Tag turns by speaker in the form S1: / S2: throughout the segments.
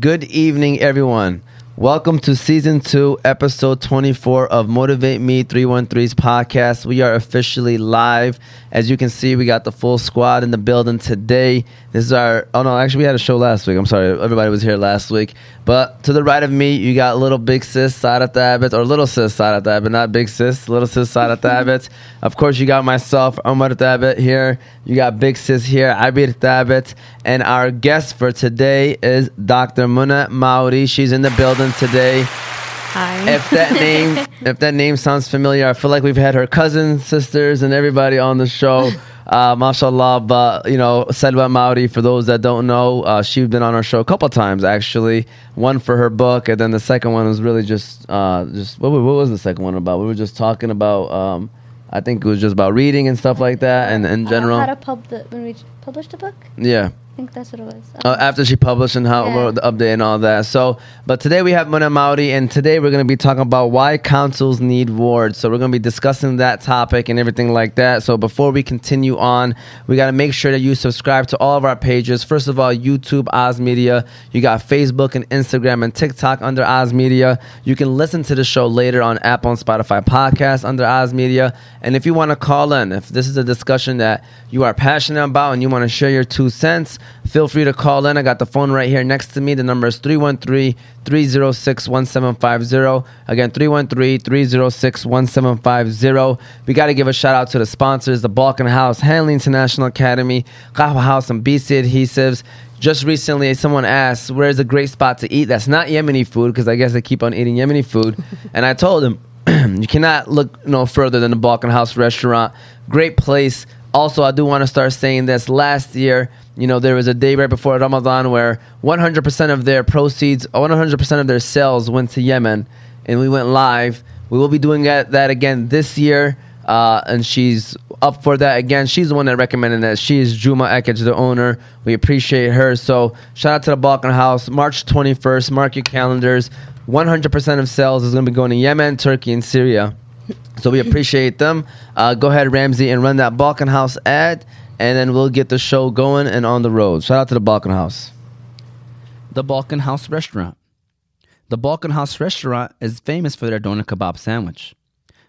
S1: Good evening, everyone. Welcome to season two, episode 24 of Motivate Me 313's podcast. We are officially live. As you can see, we got the full squad in the building today. This is our, oh no, actually, we had a show last week. I'm sorry, everybody was here last week. But to the right of me, you got little big sis Sarah Thabit, or little sis Sarah Thabit, not big sis, little sis Sarah Thabit. Of course, you got myself, Omar Thabit here. You got big sis here, Abir Thabit. And our guest for today is Dr. Muna Mauri. She's in the building today.
S2: Hi.
S1: If that name, if that name sounds familiar, I feel like we've had her cousins, sisters, and everybody on the show. Uh, mashallah, but you know, Selva Mauri. For those that don't know, uh, she's been on our show a couple times actually. One for her book, and then the second one was really just, uh, just what, what was the second one about? We were just talking about. Um, I think it was just about reading and stuff like that, and in general.
S2: How to pub the, when we published a book?
S1: yeah.
S2: I think that's what it was.
S1: Uh, after she published and how
S2: Yeah.
S1: the update and all that. So, but today we have Mona Mauri, and today we're going to be talking about why councils need wards. So we're going to be discussing that topic and everything like that. So before we continue on, we got to make sure that you subscribe to all of our pages. First of all, YouTube Oz Media. You got Facebook and Instagram and TikTok under Oz Media. You can listen to the show later on Apple and Spotify podcast under Oz Media. And if you want to call in, if this is a discussion that you are passionate about and you want to share your two cents, feel free to call in. I got the phone right here next to me. The number is 313 306 1750. Again, 313 306 1750. We got to give a shout out to the sponsors the Balkan House, Hanley International Academy, Qahwah House, and BC Adhesives. Just recently, someone asked, Where's a great spot to eat that's not Yemeni food? Because I guess they keep on eating Yemeni food. and I told him, you cannot look no further than the Balkan House restaurant. Great place. Also, I do want to start saying this. Last year, you know, there was a day right before Ramadan where 100% of their proceeds, 100% of their sales went to Yemen, and we went live. We will be doing that, again this year, uh, and she's up for that again. She's the one that recommended that. She is Juma Ekage, the owner. We appreciate her. So, shout out to the Balkan House. March 21st, mark your calendars. 100% of sales is going to be going to Yemen, Turkey, and Syria. So we appreciate them. Uh, go ahead, Ramsey, and run that Balkan House ad, and then we'll get the show going and on the road. Shout out to the Balkan House. The Balkan House Restaurant. The Balkan House Restaurant is famous for their doner kebab sandwich.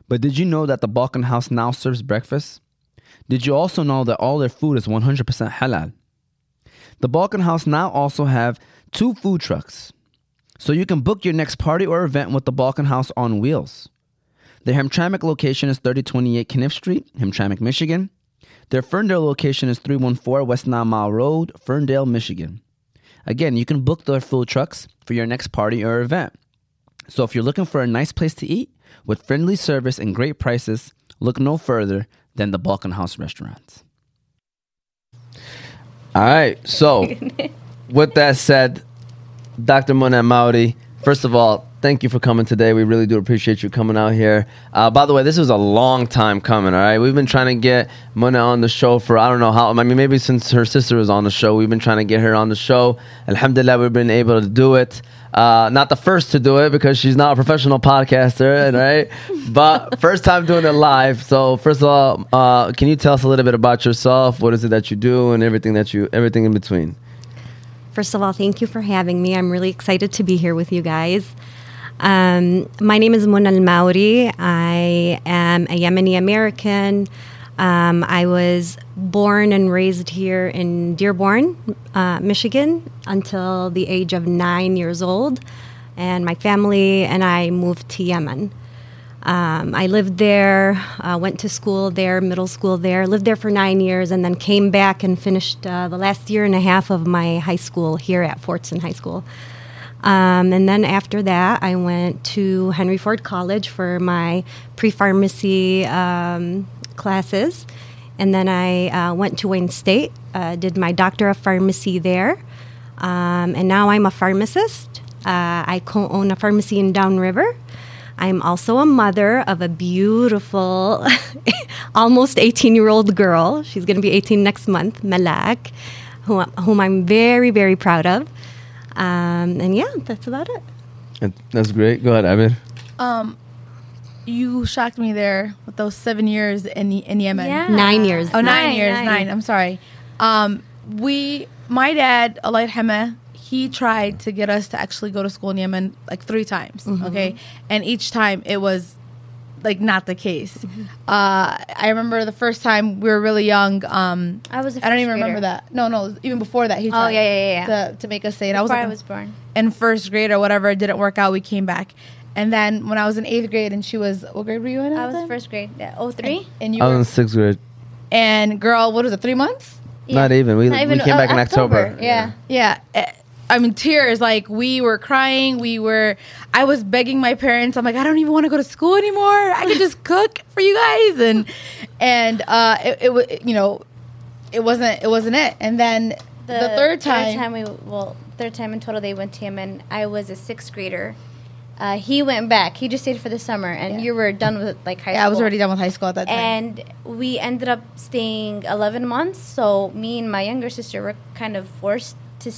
S1: But did you know that the Balkan House now serves breakfast? Did you also know that all their food is 100% halal? The Balkan House now also have two food trucks. So you can book your next party or event with the Balkan House on wheels. Their Hamtramck location is 3028 Caniff Street, Hamtramck, Michigan. Their Ferndale location is 314 West Nine Mile Road, Ferndale, Michigan. Again, you can book their food trucks for your next party or event. So if you're looking for a nice place to eat with friendly service and great prices, look no further than the Balkan House restaurants. All right. So, with that said, Dr. Mona Maudi, first of all, thank you for coming today. We really do appreciate you coming out here. Uh, by the way, this was a long time coming, all right? We've been trying to get Mona on the show for I don't know how, I mean, maybe since her sister was on the show, we've been trying to get her on the show. Alhamdulillah, we've been able to do it. Uh, not the first to do it because she's not a professional podcaster, right? but first time doing it live. So first of all, uh, can you tell us a little bit about yourself? What is it that you do and everything that you, everything in between?
S2: First of all, thank you for having me. I'm really excited to be here with you guys. Um, my name is Mona Al Mauri. I am a Yemeni American. Um, I was born and raised here in Dearborn, uh, Michigan, until the age of nine years old. And my family and I moved to Yemen. Um, I lived there, uh, went to school there, middle school there, lived there for nine years, and then came back and finished uh, the last year and a half of my high school here at Fordson High School. Um, and then after that, I went to Henry Ford College for my pre pharmacy um, classes. And then I uh, went to Wayne State, uh, did my Doctor of Pharmacy there. Um, and now I'm a pharmacist. Uh, I co own a pharmacy in Downriver. I'm also a mother of a beautiful, almost 18 year old girl. She's going to be 18 next month, Malak, who, whom I'm very, very proud of. Um, and yeah, that's about it.
S1: That's great. Go ahead, Abid.
S3: Um, you shocked me there with those seven years in in Yemen.
S4: Yeah.
S2: Nine years.
S3: Oh, nine
S4: Nine,
S3: years,
S4: nine.
S3: nine. I'm sorry. Um, we, my dad, Allah yarhamah, he tried to get us to actually go to school in Yemen like three times.
S2: Mm-hmm.
S3: Okay, and each time it was like not the case.
S2: Mm-hmm.
S3: Uh, I remember the first time we were really young. Um,
S4: I was a
S3: I don't
S4: first
S3: even remember that. No, no, even before that, he
S4: Oh,
S3: tried
S4: yeah, yeah, yeah, yeah.
S3: To, to make us say it. I was
S4: Before
S3: like
S4: I was born.
S3: in first grade or whatever. It didn't work out. We came back, and then when I was in eighth grade, and she was what grade were you in?
S4: I was
S3: the time?
S4: first grade. Yeah, Oh three.
S3: and you
S1: I was
S3: were,
S1: in sixth grade.
S3: and girl, what was it? Three months?
S1: Not even. We,
S4: Not
S1: we
S4: even-
S1: came back
S4: uh,
S1: in October.
S4: Yeah.
S3: Yeah. I mean, tears. Like we were crying. We were. I was begging my parents. I'm like, I don't even want to go to school anymore. I could just cook for you guys. And and uh, it, it was you know, it wasn't it wasn't it. And then the, third time, third time
S4: we well, third time in total they went to Yemen. I was a sixth grader. Uh, he went back. He just stayed for the summer, and
S3: Yeah.
S4: you were done with like high
S3: yeah,
S4: school.
S3: I was already done with high school at that time.
S4: And we ended up staying 11 months. So me and my younger sister were kind of forced to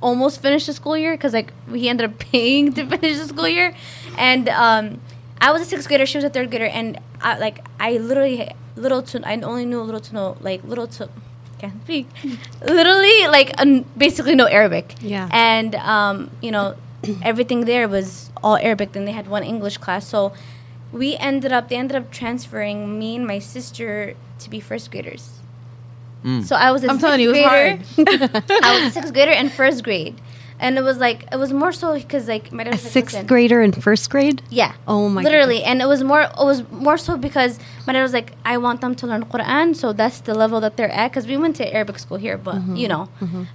S4: almost finish the school year because like we ended up paying to finish the school year. And um, I was a sixth grader. She was a third grader. And I, like I literally little to I only knew little to know like little to can't speak literally like um, basically no Arabic.
S2: Yeah.
S4: And um, you know everything there was all Arabic. Then they had one English class. So we ended up they ended up transferring me and my sister to be first graders. So I was a
S3: I'm
S4: sixth
S3: telling you, it was
S4: grader. I was a sixth grader and first grade, and it was like it was more so because like my dad
S2: A
S4: was like,
S2: sixth
S4: "Listen."
S2: grader in first grade?
S4: Yeah.
S2: Oh my
S4: Literally, and it was more. It was more so because my dad was like, "I want them to learn Quran, so that's the level that they're at." Because we went to Arabic school here, but
S2: Mm-hmm.
S4: you know,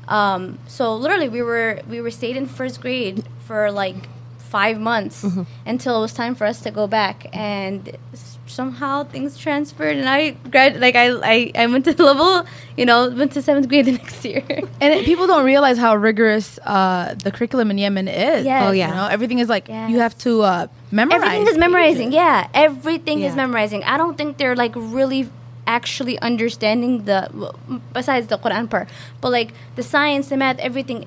S4: um, so literally we were we were stayed in first grade for like five months
S2: Mm-hmm.
S4: until it was time for us to go back, and s- somehow things transferred, and I grad like I I, I went to level, you know, went to seventh grade the next year.
S3: And it, people don't realize how rigorous uh, the curriculum in Yemen is.
S4: Yes.
S2: Oh, yeah.
S3: You know, everything is like
S4: Yes.
S3: you have to uh, memorize.
S4: Everything is memorizing. Yeah, everything is memorizing. I don't think they're like really actually understanding the besides the Quran part, but like the science, the math, everything.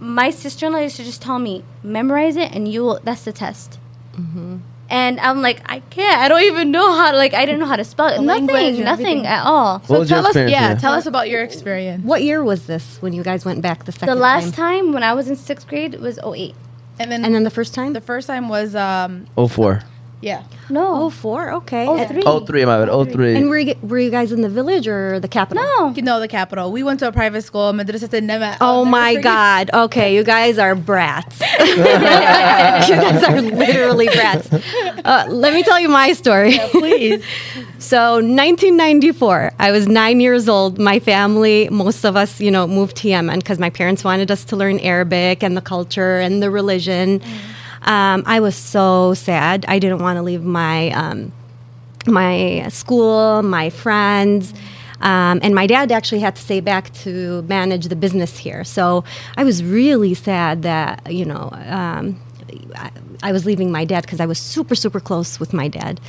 S4: My sister-in-law used to just tell me, memorize it, and you will. That's the test.
S2: Mm-hmm.
S4: And I'm like, I can't. I don't even know how. to Like, I didn't know how to spell it.
S3: The
S4: nothing.
S3: and
S4: Nothing at all.
S1: What was your
S3: tell us, yeah,
S1: yeah?
S3: tell us about your experience.
S2: What year was this when you guys went back the second
S4: The last
S2: time?
S4: time when I was in sixth grade was 08.
S3: And then,
S2: And then the first time?
S3: the first time was um,
S1: Oh four.
S3: Yeah.
S4: No.
S2: oh, four. Okay.
S4: Oh,
S2: And-
S4: three.
S1: Oh three, my bad. Oh three.
S2: And were you, were you guys in the village or the capital?
S4: No.
S3: You know the capital. We went to a private school, Madrasat al-Nama.
S2: Oh
S3: never
S2: my
S3: forget-
S2: God. Okay, you guys are brats. you guys are literally brats. Uh, let me tell you my story.
S3: Please.
S2: So, 1994, I was nine years old. My family, most of us, you know, moved to Yemen because my parents wanted us to learn Arabic and the culture and the religion. Um, I was so sad. I didn't want to leave my um, my school, my friends. Um, and my dad actually had to stay back to manage the business here. So I was really sad that, you know, um, I, I was leaving my dad because I was super, super close with my dad.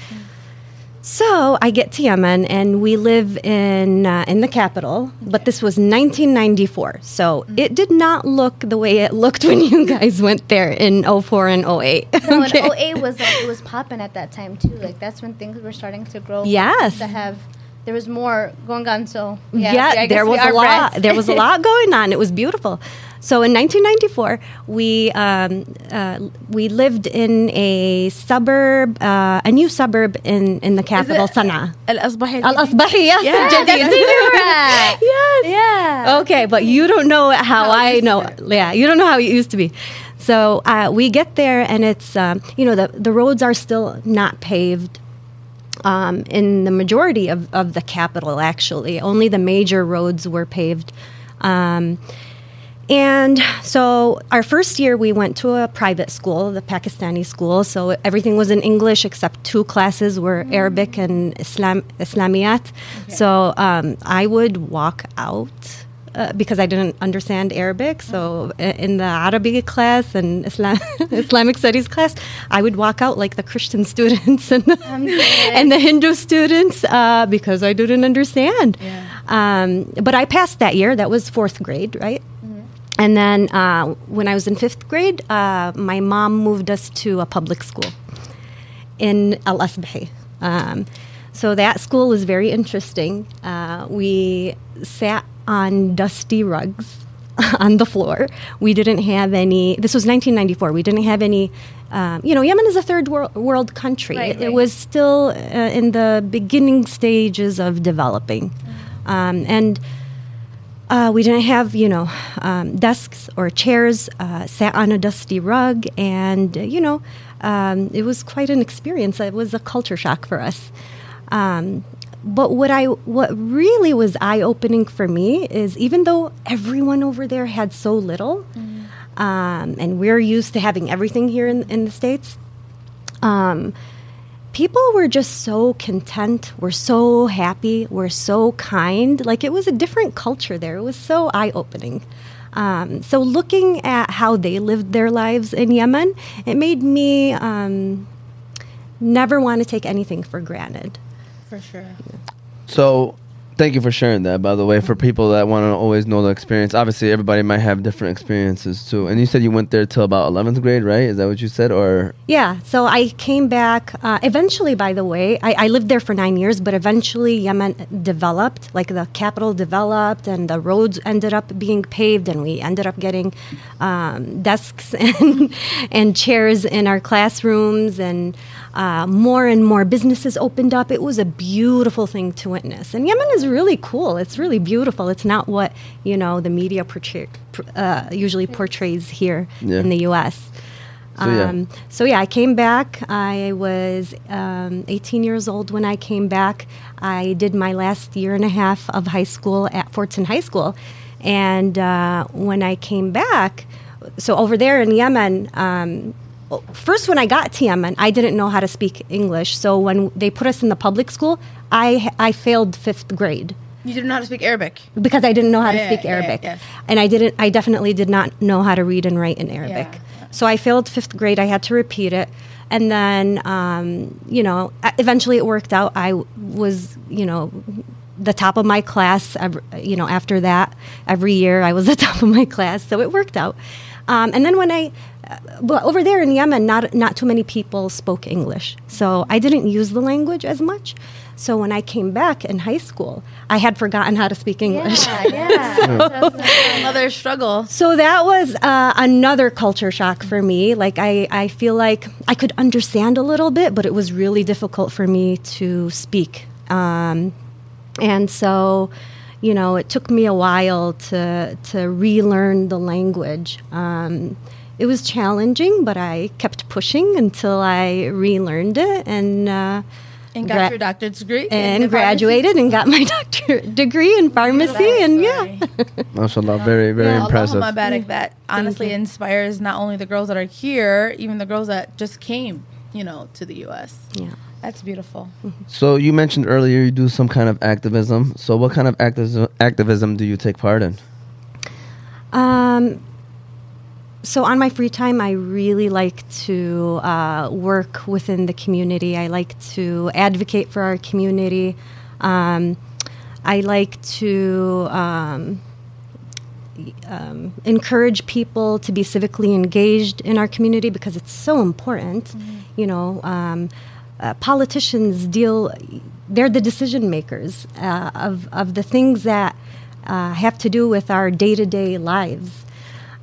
S2: So I get to Yemen and we live in uh, in the capital, but this was 1994. So it did not look the way it looked when you guys went there in 04 and 08.
S4: No,
S2: Okay.
S4: and 08 was like, it was popping at that time too. Like that's when things were starting to grow.
S2: Yes.
S4: To have there was more going on. So
S2: Yeah,
S4: yeah, guess
S2: there was a lot. There was a lot going on. It was beautiful. So in 1994, we um, uh, we lived in a suburb, uh, a new suburb in in the capital,
S3: it-
S2: Sana'a. Al Asbahi, yes,
S3: Yeah,
S2: Al-Jadid.
S4: that's where
S2: yes.
S4: Yeah.
S2: Okay, but you don't know how,
S3: How
S2: I know. Yeah, you don't know how it used to be. So uh, we get there, and it's um, you know the the roads are still not paved. Um, in the majority of, of the capital, actually, only the major roads were paved. Um, and so our first year, we went to a private school, the Pakistani school. So everything was in English except two classes were Arabic and Islam Islamiyat. So um, I would walk out. Uh, because I didn't understand Arabic, so i- in the Arabic class and Islam, Islamic studies class, I would walk out like the Christian students and the, and the Hindu students uh, because I didn't understand.
S3: Yeah.
S2: Um, but I passed that year. That was fourth grade, right? And then uh, when I was in fifth grade, uh, my mom moved us to a public school in Al Asbahi. Um, so that school was very interesting. Uh, we sat on dusty rugs on the floor. We didn't have any. This was 1994. We didn't have any. Um, you know, Yemen is a third wor- world country.
S4: Right,
S2: it, it was still uh, in the beginning stages of developing, um, and. Uh, we didn't have, you know, um, desks or chairs, uh, sat on a dusty rug, and, uh, you know, um, it was quite an experience. It was a culture shock for us. Um, but what I what really was eye opening for me is even though everyone over there had so little, um, and we're used to having everything here in, in the states, um, people were just so content, were so happy, were so kind. Like it was a different culture there. It was so eye opening. Um, so looking at how they lived their lives in Yemen, it made me um, never want to take anything for granted.
S3: For sure.
S1: So, thank you for sharing that. By the way, for people that want to always know the experience, obviously everybody might have different experiences too. And you said you went there till about eleventh grade, right? Is that what you said, or
S2: Yeah, so I came back. Uh, eventually, by the way, I, I lived there for nine years, but eventually Yemen developed, like the capital developed, and the roads ended up being paved, and we ended up getting um, desks and, and chairs in our classrooms, and uh, more and more businesses opened up. It was a beautiful thing to witness. And Yemen is really cool. It's really beautiful. It's not what, you know, the media portray, uh, usually portrays here
S1: Yeah.
S2: in the U.S.
S1: So, yeah.
S2: Um, so yeah, I came back. I was um, 18 years old when I came back. I did my last year and a half of high school at Fordson High School, and uh, when I came back, so over there in Yemen. Um, First, when I got Yemen, I didn't know how to speak English. So when they put us in the public school, I I failed fifth grade
S3: You didn't know how to speak Arabic.
S2: because I didn't know how to
S3: Yeah,
S2: speak
S3: yeah,
S2: Arabic,
S3: yes.
S2: and I didn't. I definitely did not know how to read and write in Arabic.
S3: Yeah.
S2: So I failed fifth grade. I had to repeat it, and then um, you know, eventually it worked out. I was you know the top of my class. ev- You know, after that, every year I was the top of my class, so it worked out. Um, and then when I, well, over there in Yemen, not not too many people spoke English, so I didn't use the language as much. So when I came back in high school, I had forgotten how to speak English.
S4: Yeah, yeah. That's-
S3: Another struggle.
S2: So that was uh, another culture shock for me. Like I, I feel like I could understand a little bit, but it was really difficult for me to speak. Um, and so, you know, it took me a while to to relearn the language. Um, it was challenging, but I kept pushing until I relearned it and. Uh,
S3: And got
S2: gra-
S3: your doctorate degree. in
S2: and
S3: pharmacy?
S2: graduated and got my doctorate degree in pharmacy and yeah
S1: mashallah, very very
S2: Yeah.
S1: impressive.
S3: Allahumma barik that honestly inspires not only the girls that are here, even the girls that just came, you know, to the U.S.
S2: yeah
S3: That's beautiful.
S1: So you mentioned earlier you do some kind of activism. So what kind of activism activism do you take part in?
S2: Um, so on my free time, I really like to uh, work within the community. I like to advocate for our community. Um, I like to um, um, encourage people to be civically engaged in our community because it's so important. You know, um, uh, politicians deal; they're the decision makers uh, of of the things that uh, have to do with our day to day lives.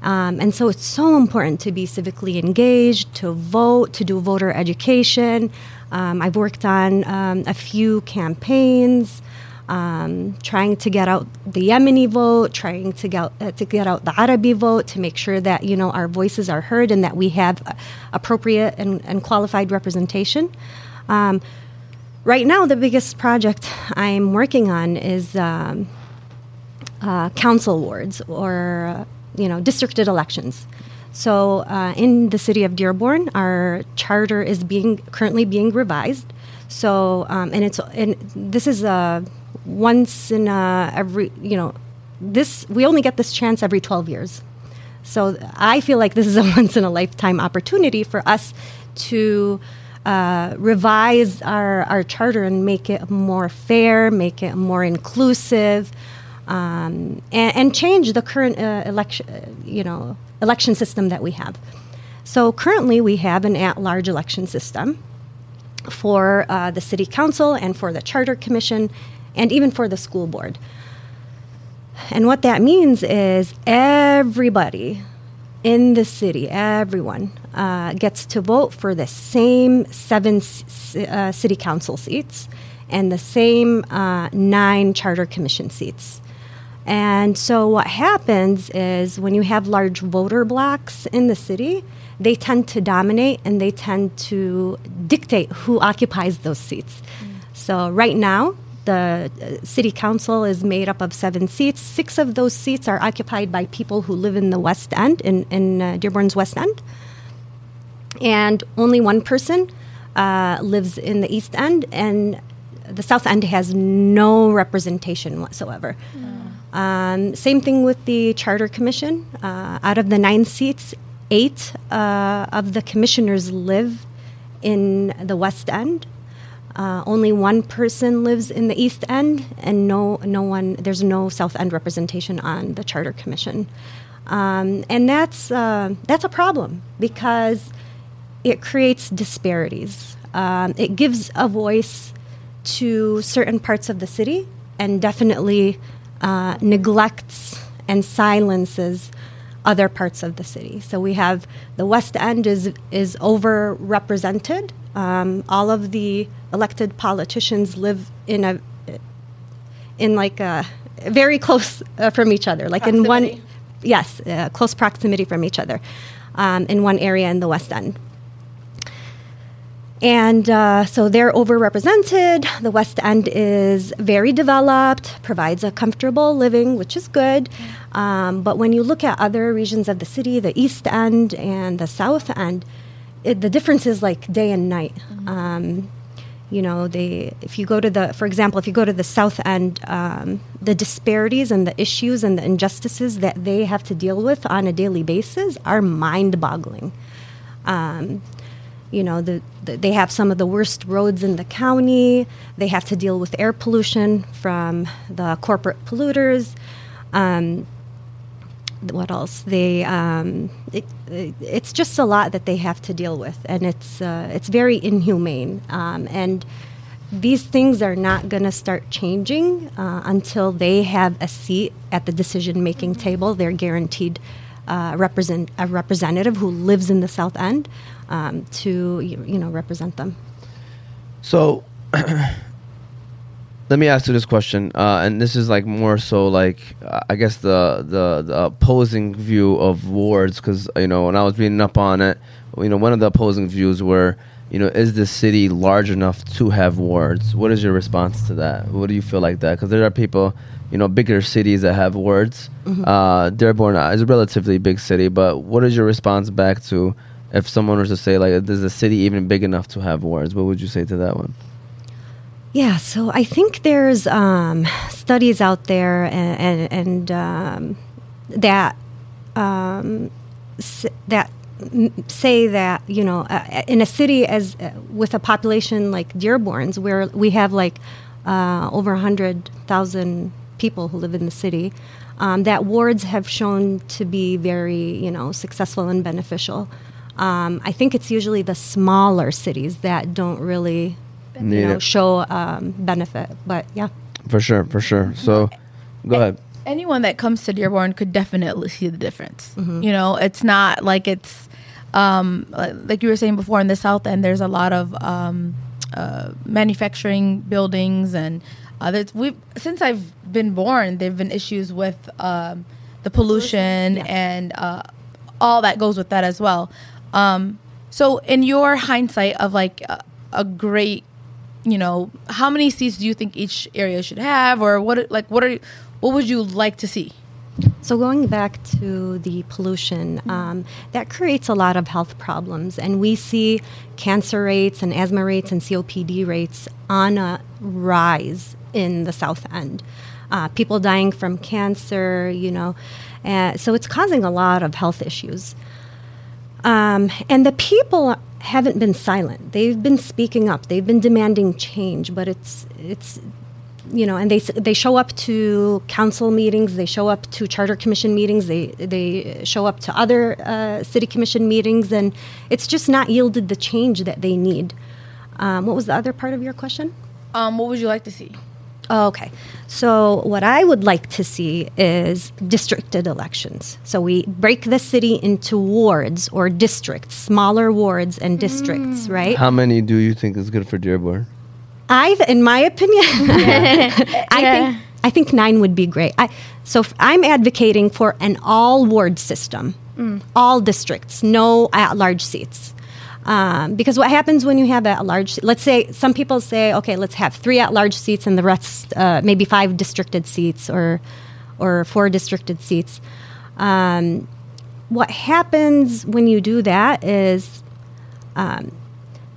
S2: Um, and so it's so important to be civically engaged, to vote, to do voter education. Um, I've worked on um, a few campaigns, um, trying to get out the Yemeni vote, trying to get uh, to get out the Arabi vote, to make sure that you know our voices are heard and that we have uh, appropriate and, and qualified representation. Um, right now, the biggest project I'm working on is. Um, uh, council wards or uh, you know districted elections. So uh, in the city of Dearborn, our charter is being currently being revised. So um, and it's and this is a once in a every you know this we only get this chance every 12 years. So I feel like this is a once in a lifetime opportunity for us to uh, revise our, our charter and make it more fair, make it more inclusive, um, and, and change the current uh, election, uh, you know, election system that we have. So currently, we have an at-large election system for uh, the city council and for the charter commission, and even for the school board. And what that means is everybody in the city, everyone, uh, gets to vote for the same seven s- uh, city council seats and the same nine charter commission seats. And so, what happens is when you have large voter blocks in the city, they tend to dominate and they tend to dictate who occupies those seats. So, right now, the uh, city council is made up of seven seats. Six of those seats are occupied by people who live in the West End, in, in uh, Dearborn's West End. And only one person uh, lives in the East End, and the South End has no representation whatsoever. Um, same thing with the Charter Commission. Uh, out of the nine seats, eight uh, of the commissioners live in the West End. Uh, only one person lives in the East End, and no, no one. There's no South End representation on the Charter Commission, um, and that's uh, that's a problem because it creates disparities. Um, it gives a voice to certain parts of the city, and definitely uh, neglects and silences other parts of the city. So we have the West End is is overrepresented. Um, all of the elected politicians live in a in like a very close uh, from each other, like in one yes, uh, close proximity from each other, um, in one area in the West End. And uh, so they're overrepresented. The West End is very developed, provides a comfortable living, which is good. Um, but when you look at other regions of the city, the East End and the South End, it, the difference is like day and night. Um, you know, they if you go to the, for example, if you go to the South End, um, the disparities and the issues and the injustices that they have to deal with on a daily basis are mind-boggling. Um, you know, the, the, they have some of the worst roads in the county. They have to deal with air pollution from the corporate polluters. Um, what else? They um, it, it, it's just a lot that they have to deal with, and it's uh, it's very inhumane. Um, and these things are not going to start changing uh, until they have a seat at the decision making table. They're guaranteed uh, represent a representative who lives in the South End um, to you know represent them.
S1: So, let me ask you this question, uh, and this is like more so like uh, I guess the the, the opposing view of wards, because you know when I was reading up on it, you know one of the opposing views were, you know, is the city large enough to have wards? What is your response to that? What do you feel like that? Because there are people, you know, bigger cities that have wards. Uh, Dearborn is a relatively big city, but what is your response back to if someone was to say like, is the city even big enough to have wards? What would you say to that one?
S2: Yeah, so I think there's um, studies out there and, and, and um, that um, s- that say that you know uh, in a city as uh, with a population like Dearborn's, where we have like uh, over hundred thousand people who live in the city, um, that wards have shown to be very you know successful and beneficial. Um, I think it's usually the smaller cities that don't really
S1: Need
S2: you know, show um, benefit. But yeah,
S1: For sure, for sure. So, go ahead.
S3: anyone that comes to Dearborn could definitely see the difference. You know, it's not like it's um, like like you were saying before in the South End. There's a lot of um, uh, manufacturing buildings, and uh, there's, we since I've been born, there've been issues with um, the pollution
S2: yes.
S3: and uh, all that goes with that as well. Um, so, in your hindsight of like a, a great you know, how many seats do you think each area should have, or what? Like, what are what would you like to see?
S2: so going back to the pollution, um, that creates a lot of health problems, and we see cancer rates and asthma rates and COPD rates on a rise in the South End. Uh, people dying from cancer, you know, uh, so it's causing a lot of health issues. Um, and the people haven't been silent. They've been speaking up. They've been demanding change. But it's it's you know, and they they show up to council meetings. They show up to charter commission meetings. They they show up to other uh, city commission meetings, and it's just not yielded the change that they need. Um, what was the other part of your question?
S3: Um, what would you like to see?
S2: Oh, okay. So, what I would like to see is districted elections. So, we break the city into wards or districts, smaller wards and districts, mm. right?
S1: How many do you think is good for Dearborn?
S2: I, in my opinion, I think I think nine would be great. I, so, f- I'm advocating for an all ward system, mm. all districts, no at large seats. Um, because what happens when you have a, large, let's say some people say, okay, let's have three at large seats and the rest, uh, maybe five districted seats or, or four districted seats. Um, what happens when you do that is, um,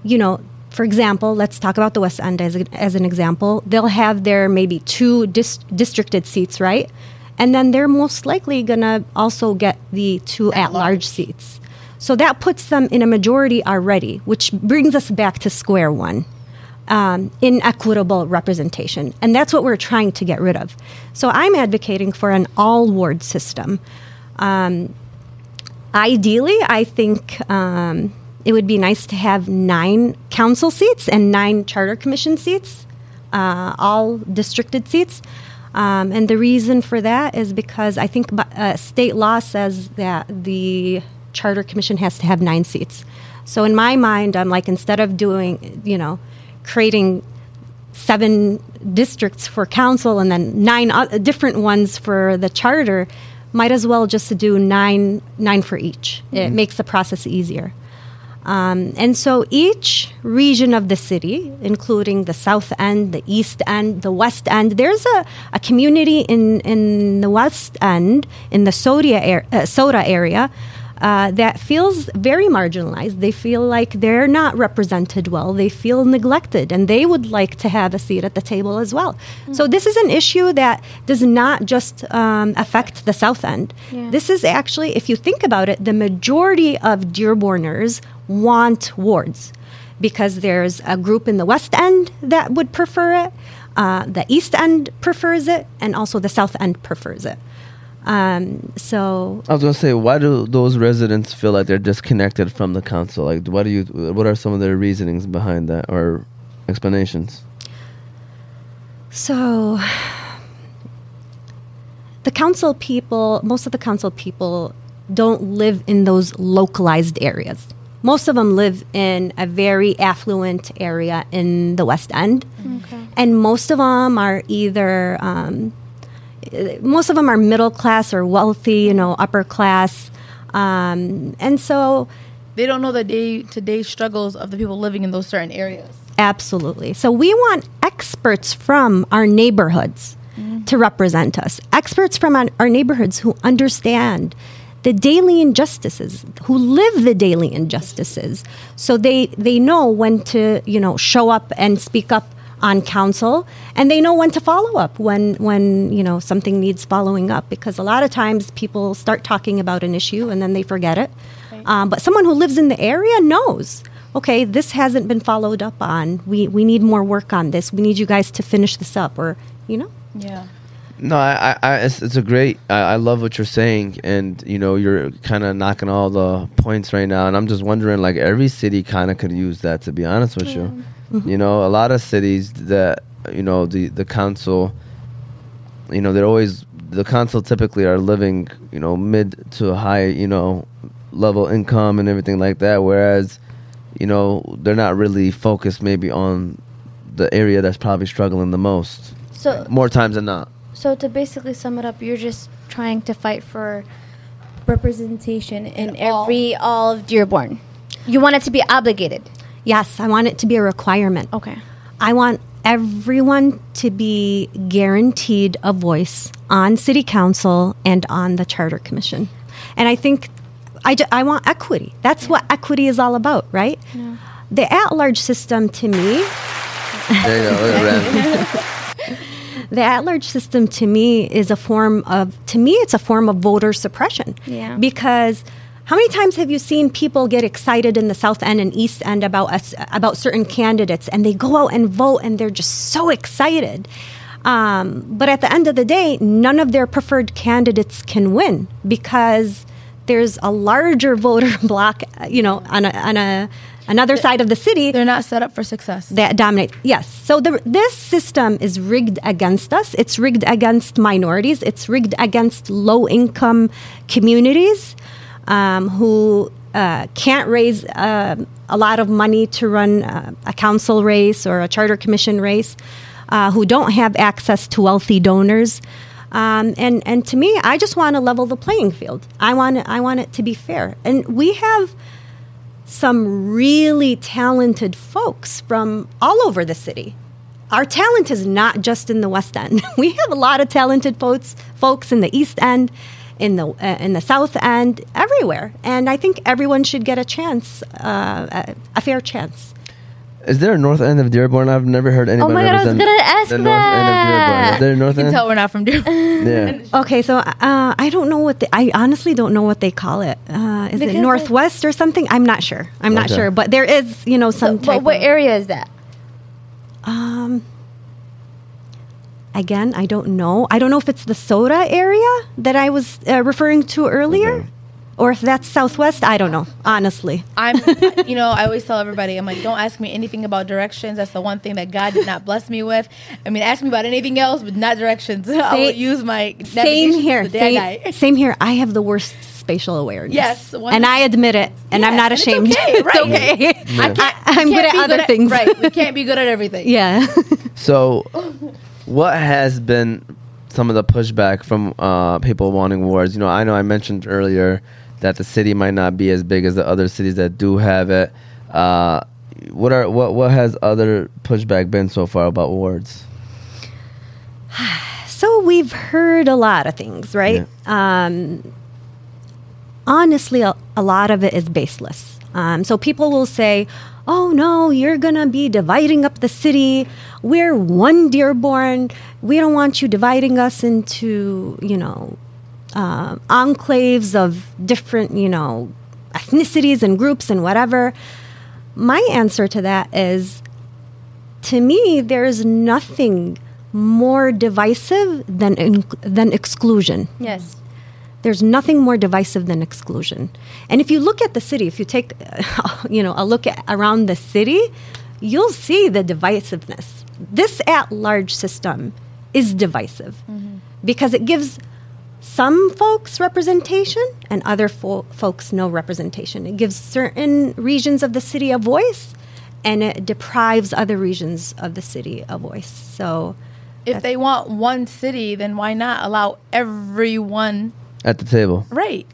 S2: you know, for example, let's talk about the West End as, a, as an example. They'll have their maybe two dis- districted seats, right? And then they're most likely going to also get the two at large seats. So that puts them in a majority already, which brings us back to square one um, inequitable representation. And that's what we're trying to get rid of. So I'm advocating for an all ward system. Um, ideally, I think um, it would be nice to have nine council seats and nine charter commission seats, uh, all districted seats. Um, and the reason for that is because I think uh, state law says that the charter commission has to have nine seats. So in my mind, I'm like, instead of doing, you know, creating seven districts for council and then nine o- different ones for the charter, might as well just do nine nine for each. It makes the process easier. Um, and so each region of the city, including the south end, the east end, the west end, there's a, a community in, in the west end, in the soda, ar- uh, soda area, uh, that feels very marginalized. They feel like they're not represented well. They feel neglected, and they would like to have a seat at the table as well. So this is an issue that does not just um, affect the South End.
S4: Yeah.
S2: This is actually, if you think about it, the majority of Dearborners want wards because there's a group in the West End that would prefer it, uh, the East End prefers it, and also the South End prefers it. Um, so
S1: I was gonna say, why do those residents feel like they're disconnected from the council? Like, what do you? What are some of their reasonings behind that or explanations?
S2: So, the council people, most of the council people don't live in those localized areas. Most of them live in a very affluent area in the West End.
S4: Okay.
S2: And most of them are either, um, most of them are middle class or wealthy, you know, upper class. Um, and so,
S3: They don't know the day to day struggles of the people living in those certain areas.
S2: Absolutely. So we want experts from our neighborhoods to represent us. Experts from our, our neighborhoods who understand the daily injustices, who live the daily injustices. So they they know when to, you know, show up and speak up on council and they know when to follow up when when you know something needs following up because a lot of times people start talking about an issue and then they forget it um, but someone who lives in the area knows okay this hasn't been followed up on we we need more work on this we need you guys to finish this up or you know
S3: Yeah.
S1: No, I, I, I it's, it's a great. I, I love what you're saying, and you know, you're kind of knocking all the points right now, and I'm just wondering, like, every city kind of could use that. To be honest with you, Mm-hmm. you know, a lot of cities that you know the the council, you know, they're always the council typically are living, you know, mid to high, you know, level income and everything like that, whereas, you know, they're not really focused maybe on the area that's probably struggling the most
S4: So
S1: more times than not.
S4: So to basically sum it up, you're just trying to fight for representation in,
S3: In all.
S4: every all of Dearborn. You want it to be obligated.
S2: Yes i want it to be a requirement
S4: Okay.
S2: I want everyone to be guaranteed a voice on city council and on the charter commission. And I think I, I want equity. That's what equity is all about, right? The at large system to me,
S1: There you go. Look
S2: the at large system to me is a form of, to me, it's a form of voter suppression.
S4: Yeah.
S2: Because how many times have you seen people get excited in the South End and East End about us, about certain candidates, and they go out and vote, and they're just so excited. Um, but at the end of the day, none of their preferred candidates can win because there's a larger voter block, you know, on a, on a another side of the city
S3: They're not set up for success.
S2: that dominate. Yes. So the, this system is rigged against us. It's rigged against minorities. It's rigged against low income communities um, who uh, can't raise uh, a lot of money to run uh, a council race or a charter commission race, uh, who don't have access to wealthy donors. Um, and, and to me, I just want to level the playing field. I want, it, I want it to be fair. And we have some really talented folks from all over the city. Our talent is not just in the West End. We have a lot of talented folks, folks in the East End, in the uh, in the South and everywhere. And I think everyone should get a chance, uh, a, a fair chance.
S1: Is there a north end of Dearborn? I've never heard anybody.
S4: Oh my God, I was
S1: represent
S4: gonna ask
S1: the north end of Dearborn.
S4: that.
S1: Is there a north
S3: You can
S1: end?
S3: tell we're not from Dearborn.
S1: Yeah.
S2: Okay, so uh, I don't know what they, I honestly don't know what they call it. Uh, is
S4: Because
S2: it
S4: it-
S2: Northwest or something? I'm not sure. I'm not sure, but there is, you know, some
S4: So,
S2: type
S4: but what
S2: of-
S4: area is that?
S2: Um, again, I don't know. I don't know if it's the soda area that I was uh, referring to earlier,
S1: Okay.
S2: or if that's Southwest. I don't know, honestly.
S3: I'm, you know, I always tell everybody, I'm like, don't ask me anything about directions. That's the one thing that God did not bless me with. I mean, ask me about anything else, but not directions. I will use my
S2: Same
S3: navigation
S2: here.
S3: the day
S2: Same,
S3: die.
S2: same here. I have the worst spatial awareness.
S3: Yes, one-
S2: and I admit it, and I'm not
S3: and it's
S2: ashamed.
S3: okay, right.
S2: okay.
S3: I can't,
S2: I- I'm good
S3: can't
S2: at
S3: be
S2: other
S3: at-
S2: things.
S3: right? We can't be good at everything.
S2: Yeah.
S1: So, what has been some of the pushback from uh, people wanting wards? You know, I know I mentioned earlier that the city might not be as big as the other cities that do have it. Uh, what are what what has other pushback been so far about wards?
S2: So we've heard a lot of things, right? Um, honestly, a, a lot of it is baseless. Um, so people will say, "Oh no, you're gonna be dividing up the city. We're one Dearborn. We don't want you dividing us into, you know, uh, enclaves of different, you know, ethnicities and groups and whatever." My answer to that is to me, there's nothing more divisive than than exclusion.
S4: Yes.
S2: There's nothing more divisive than exclusion. And if you look at the city, if you take, you know, a look at around the city, you'll see the divisiveness. This at-large system is divisive mm-hmm. because it gives some folks representation and other fo- folks no representation. It gives certain regions of the city a voice and it deprives other regions of the city a voice. So,
S3: If they want one city, then why not allow everyone
S1: At the table,
S3: right?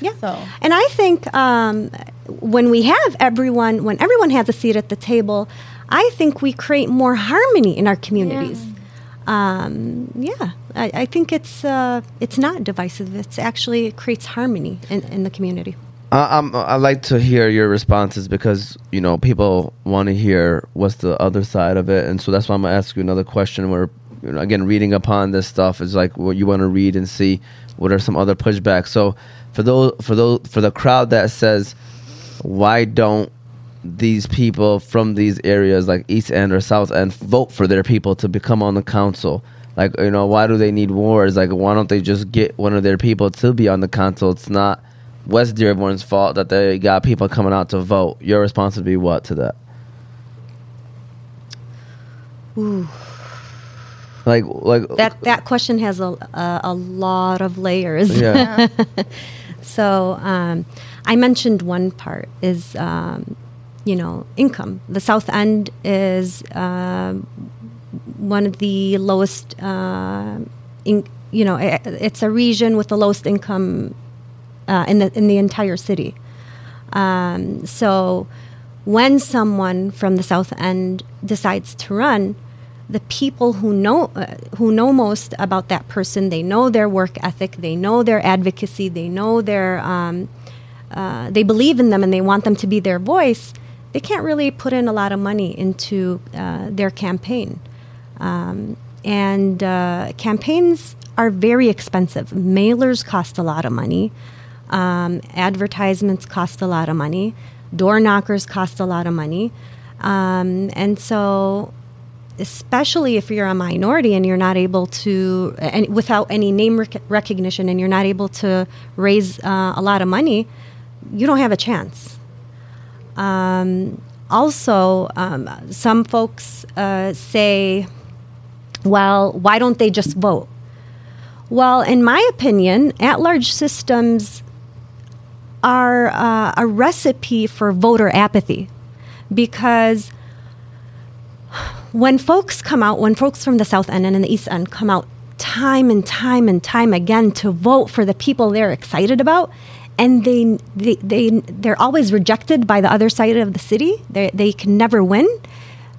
S2: yeah.
S3: So
S2: And I think um, when we have everyone, when everyone has a seat at the table, I think we create more harmony in our communities. Um, yeah, I, I think it's uh, it's not divisive. It's actually it creates harmony in, in the community.
S1: I, I'm, I like to hear your responses because you know people want to hear what's the other side of it, and so that's why I'm gonna ask you another question. Where you know, again, reading upon this stuff is like what you want to read and see what are some other pushbacks. So for those for those for the crowd that says, why don't these people from these areas like East End or South End vote for their people to become on the council? Like you know, why do they need wards? Like why don't they just get one of their people to be on the council? It's not West Dearborn's fault that they got people coming out to vote. Your response would be what to that? Like, like
S2: That that question has a a, a lot of layers.
S1: Yeah.
S2: So um, I mentioned one part is um, you know income. The South End is um, one of the lowest. Uh, in, you know, i- it's a region with the lowest income uh, in the in the entire city. Um, so when someone from the South End decides to run, the people who know uh, who know most about that person, they know their work ethic, they know their advocacy, they know their um, uh, they believe in them and they want them to be their voice. They can't really put in a lot of money into uh, their campaign, um, and uh, campaigns are very expensive. Mailers cost a lot of money. Um, advertisements cost a lot of money. Door knockers cost a lot of money. Um, and so especially if you're a minority and you're not able to, and without any name rec- recognition, and you're not able to raise uh, a lot of money, you don't have a chance. Um, also, um, some folks uh, say, well, why don't they just vote? Well, in my opinion, at large systems are uh, a recipe for voter apathy because when folks come out, when folks from the South End and in the East End come out time and time and time again to vote for the people they're excited about, and they, they, they, they're always rejected by the other side of the city, they, they can never win.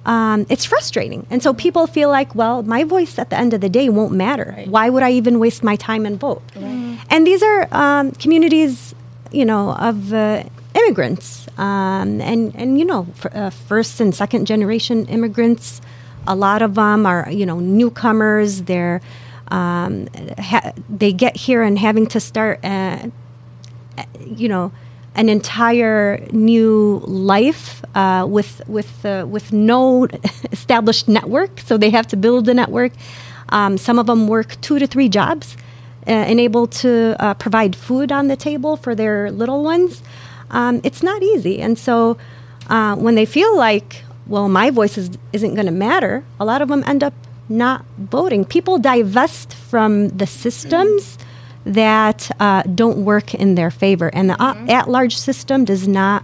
S2: Um, it's frustrating. And so people feel like, well, my voice at the end of the day won't matter.
S3: Right.
S2: Why would I even waste my time and vote? And these are um, communities, you know, of uh, immigrants, um, and and you know, f- uh, first and second generation immigrants. A lot of them are, you know, newcomers. They're um, ha- they get here and having to start, uh, you know, an entire new life uh, with with uh, with no established network. So they have to build a network. Um, some of them work two to three jobs, uh, and able to uh, provide food on the table for their little ones. Um, it's not easy, and so uh, when they feel like, well, my voice is, isn't going to matter, a lot of them end up not voting. People divest from the systems that uh, don't work in their favor, and the uh, at-large system does not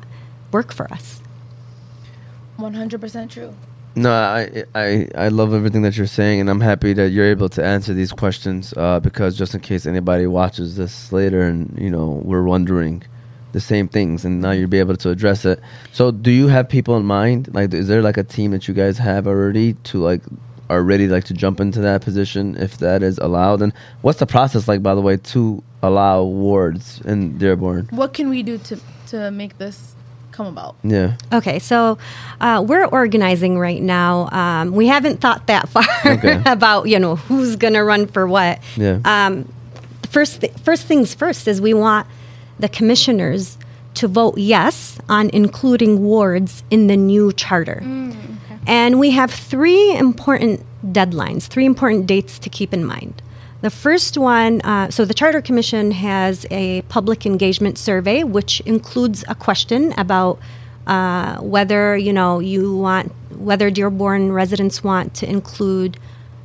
S2: work for us.
S3: One hundred percent true.
S1: No, I, I I love everything that you're saying, and I'm happy that you're able to answer these questions. Uh, because just in case anybody watches this later, and you know we're wondering the same things, and now you'll be able to address it. So, do you have people in mind? Like, is there like a team that you guys have already to like are ready like to jump into that position if that is allowed? And what's the process like, by the way, to allow wards in Dearborn?
S3: What can we do to to make this come about?
S1: Yeah.
S2: Okay, so uh, we're organizing right now. Um, we haven't thought that far
S1: Okay.
S2: about you know who's going to run for what.
S1: Yeah.
S2: Um, first th- first things first is we want the commissioners to vote yes on including wards in the new charter. And we have three important deadlines, three important dates to keep in mind. The first one, uh, so the Charter Commission has a public engagement survey, which includes a question about uh, whether you know you want whether Dearborn residents want to include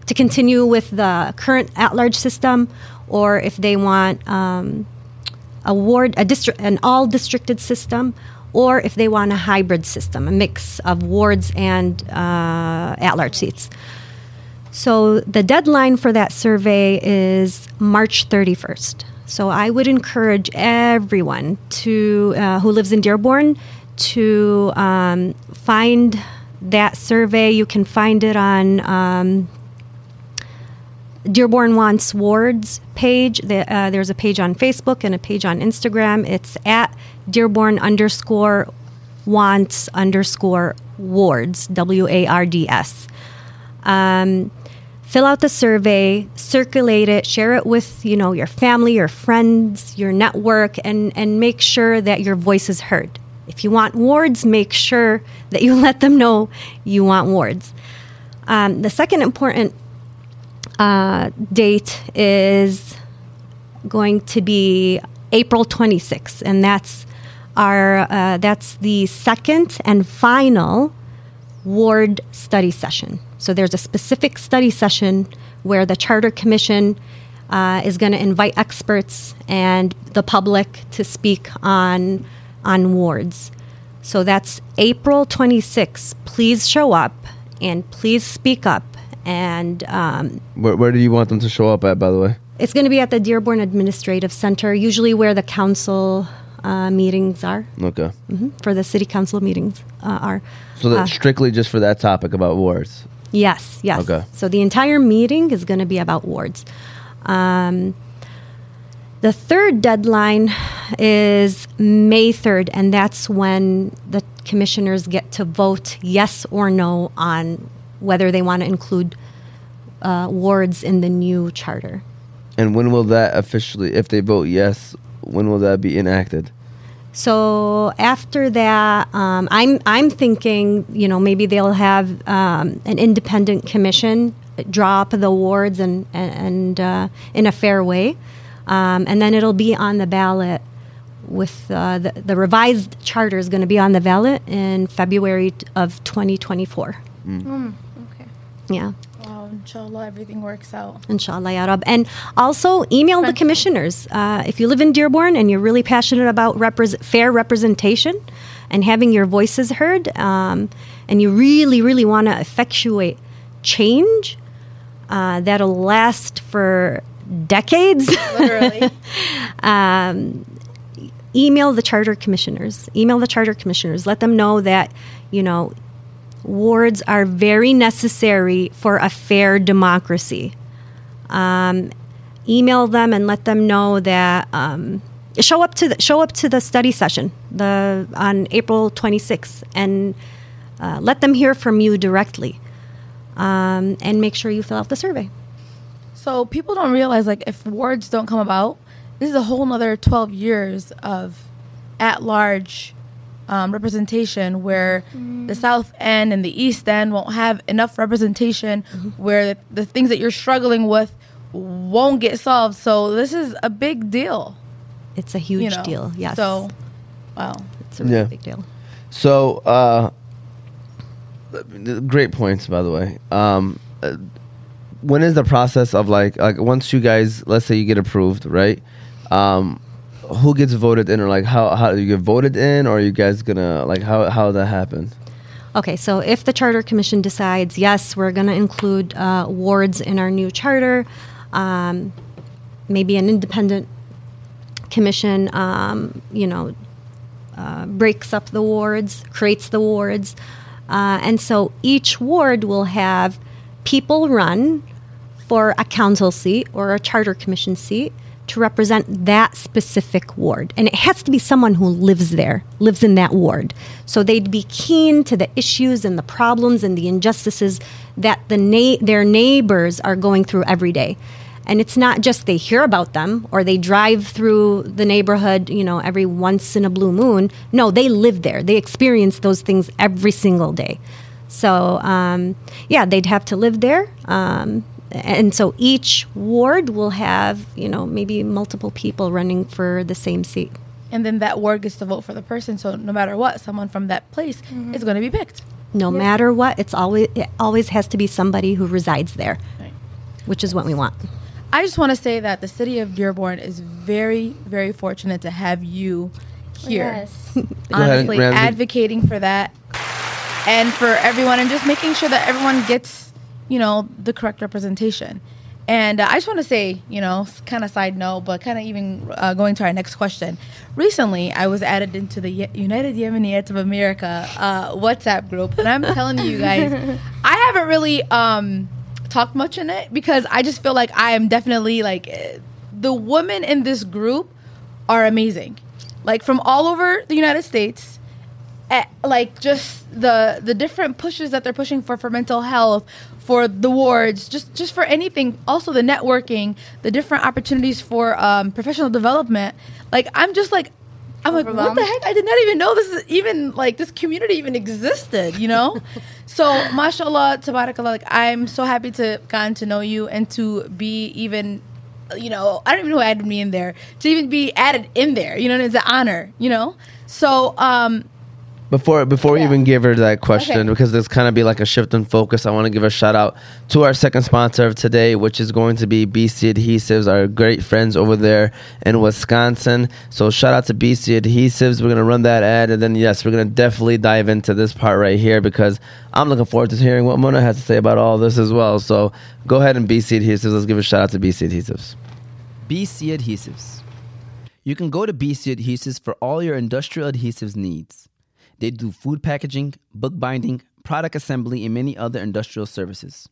S2: to continue with the current at-large system, or if they want um, a ward, a district, an all districted system, or if they want a hybrid system, a mix of wards and uh, at large seats. So the deadline for that survey is March 31st. So I would encourage everyone to uh, who lives in Dearborn to um, find that survey. You can find it on um, Dearborn Wants Wards page. The, uh, there's a page on Facebook and a page on Instagram. It's at Dearborn underscore wants underscore wards, W A R D S. Um, fill out the survey, circulate it, share it with you know your family, your friends, your network, and and make sure that your voice is heard. If you want wards, make sure that you let them know you want wards. Um, the second important uh, date is going to be April 26th, and that's our uh, that's the second and final ward study session. So there's a specific study session where the Charter Commission uh, is going to invite experts and the public to speak on on wards. So that's April 26th. Please show up and please speak up. And um,
S1: Where, where do you want them to show up at, by the way?
S2: it's going to be at the Dearborn Administrative Center, usually where the council uh, meetings are,
S1: Okay.
S2: hmm for the city council meetings uh, are.
S1: So that's strictly just for that topic about wards.
S2: Yes, yes.
S1: Okay.
S2: So the entire meeting is going to be about wards. Um, the third deadline is May 3rd, and that's when the commissioners get to vote yes or no on whether they want to include uh, wards in the new charter.
S1: And when will that officially, if they vote yes, when will that be enacted?
S2: So after that, um, I'm I'm thinking, you know, maybe they'll have um, an independent commission draw up the wards and and uh, in a fair way, um, and then it'll be on the ballot. With uh, the, the revised charter is going to be on the ballot in February of 2024.
S4: Okay.
S2: Yeah.
S3: Wow, inshallah, everything works out.
S2: Inshallah, ya Rab. And also email the commissioners. Uh, if you live in Dearborn and you're really passionate about repres- fair representation and having your voices heard, um, and you really, really want to effectuate change uh, that'll last for decades,
S3: Literally.
S2: email the charter commissioners. Email the charter commissioners. Let them know that, you know, wards are very necessary for a fair democracy. Um, email them and let them know that um, show up to the, show up to the study session the on April 26th and uh, let them hear from you directly. Um, and make sure you fill out the survey.
S3: So people don't realize like if wards don't come about, this is a whole nother twelve years of at large um, representation where the South End and the East End won't have enough representation where the, the things that you're struggling with won't get solved. So this is a big deal.
S2: It's a huge
S3: You know?
S2: deal. Yes.
S3: So wow.
S2: it's a really
S1: Yeah.
S2: big deal.
S1: So, uh, great points, by the way. Um, uh, when is the process of like, like once you guys, let's say you get approved, right? Um, who gets voted in, or like how how do you get voted in, or are you guys gonna like how how that happen?
S2: Okay, so if the Charter Commission decides, yes, we're to include uh, wards in our new charter, um, maybe an independent commission, um, you know, uh, breaks up the wards, creates the wards. Uh, and so each ward will have people run for a council seat or a charter commission seat to represent that specific ward. And it has to be someone who lives there, lives in that ward. So they'd be keen to the issues and the problems and the injustices that the na- their neighbors are going through every day. And it's not just they hear about them or they drive through the neighborhood, you know, every once in a blue moon. No, they live there. They experience those things every single day. So, um, yeah, they'd have to live there. Um, and so each ward will have, you know, maybe multiple people running for the same seat.
S3: And then that ward gets to vote for the person. So no matter what, someone from that place mm-hmm. is going to be picked.
S2: No matter what, it's always it always has to be somebody who resides there,
S3: Right.
S2: which is what we want.
S3: I just want to say that the city of Dearborn is very, very fortunate to have you oh, here.
S4: Yes.
S3: Honestly,
S1: Ramsey.
S3: advocating for that and for everyone and just making sure that everyone gets, you know, the correct representation. And uh, I just want to say, you know, kind of side note, but kind of even uh, going to our next question. Recently, I was added into the Ye- United Yemenis of America uh, WhatsApp group, and I'm telling you guys, I haven't really um, talked much in it because I just feel like I am definitely like eh, the women in this group are amazing, like from all over the United States at, like just the the different pushes that they're pushing for for mental health for the wards just just for anything. Also the networking the different opportunities for um, professional development. Like i'm just like i'm like what the heck? I did not even know this is even like this community even existed you know? So mashallah tabarakallah like i'm so happy to gotten to know you and to be even you know, I don't even know who added me in there. To even be added in there. You know, it's an honor. You know, so um,
S1: Before before we even give her that question,
S3: Okay.
S1: because there's kind of be like a shift in focus, I want to give a shout out to our second sponsor of today, which is going to be BC Adhesives, our great friends over there in Wisconsin. So shout out to BC Adhesives. We're gonna run that ad, and then yes, we're gonna definitely dive into this part right here because I'm looking forward to hearing what Mona has to say about all this as well. So go ahead and BC Adhesives. Let's give a shout out to BC Adhesives.
S5: BC Adhesives. You can go to BC Adhesives for all your industrial adhesives needs. They do food packaging, book binding, product assembly, and many other industrial services.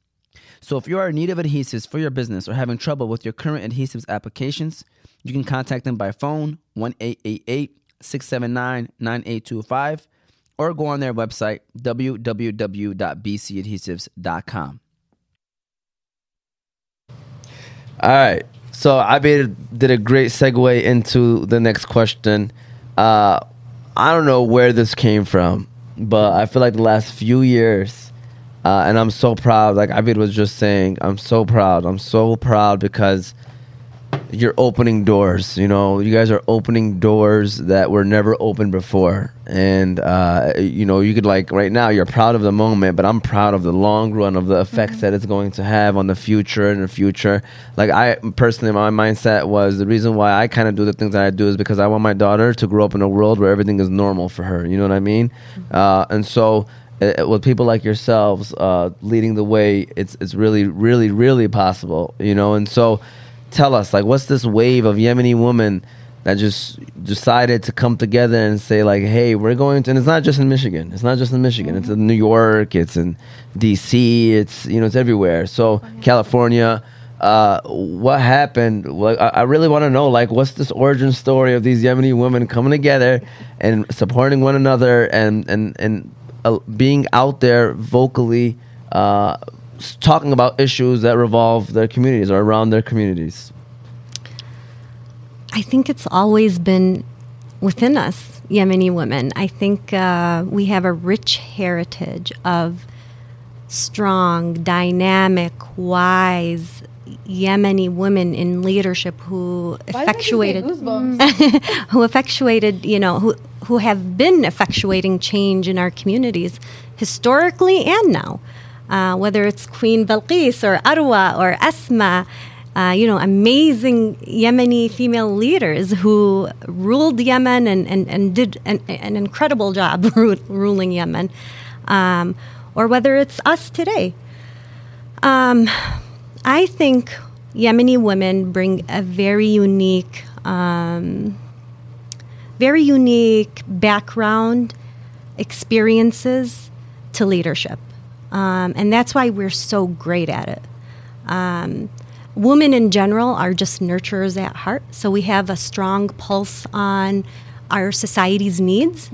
S5: So if you are in need of adhesives for your business or having trouble with your current adhesives applications, you can contact them by phone 1 679 9825 or go on their website www.bcadhesives.com.
S1: All right. So I did a great segue into the next question. Uh, I don't know where this came from, but I feel like the last few years, uh, and I'm so proud. Like Abid was just saying, I'm so proud. I'm so proud because you're opening doors. You know, you guys are opening doors that were never opened before. And uh, you know, you could like right now, you're proud of the moment, but I'm proud of the long run of the effects
S3: Mm-hmm.
S1: that it's going to have on the future and the future. Like I personally, my mindset was the reason why I kind of do the things that I do is because I want my daughter to grow up in a world where everything is normal for her. You know what I mean?
S3: Mm-hmm.
S1: Uh, and so. uh, With people like yourselves uh, leading the way, it's it's really, really, really possible, you know. And so, tell us like what's this wave of Yemeni women that just decided to come together and say like hey we're going to and it's not just in Michigan. It's not just in Michigan. It's in New York. It's in DC it's you know it's everywhere. So California uh, what happened? I, I really want to know like what's this origin story of these Yemeni women coming together and supporting one another and and and uh, being out there vocally uh, talking about issues that revolve their communities or around their communities.
S2: I think it's always been within us, Yemeni women. I think uh, we have a rich heritage of strong, dynamic, wise Yemeni women in leadership who effectuated who effectuated, you know, who who have been effectuating change in our communities historically and now. Uh, whether it's Queen Balqis or Arwa or Asma, uh, you know, amazing Yemeni female leaders who ruled Yemen and, and, and did an, an incredible job ruling Yemen. Um, or whether it's us today. Um, I think Yemeni women bring a very unique, um, very unique background, experiences to leadership. Um, and that's why we're so great at it. Um, women in general are just nurturers at heart, so we have a strong pulse on our society's needs.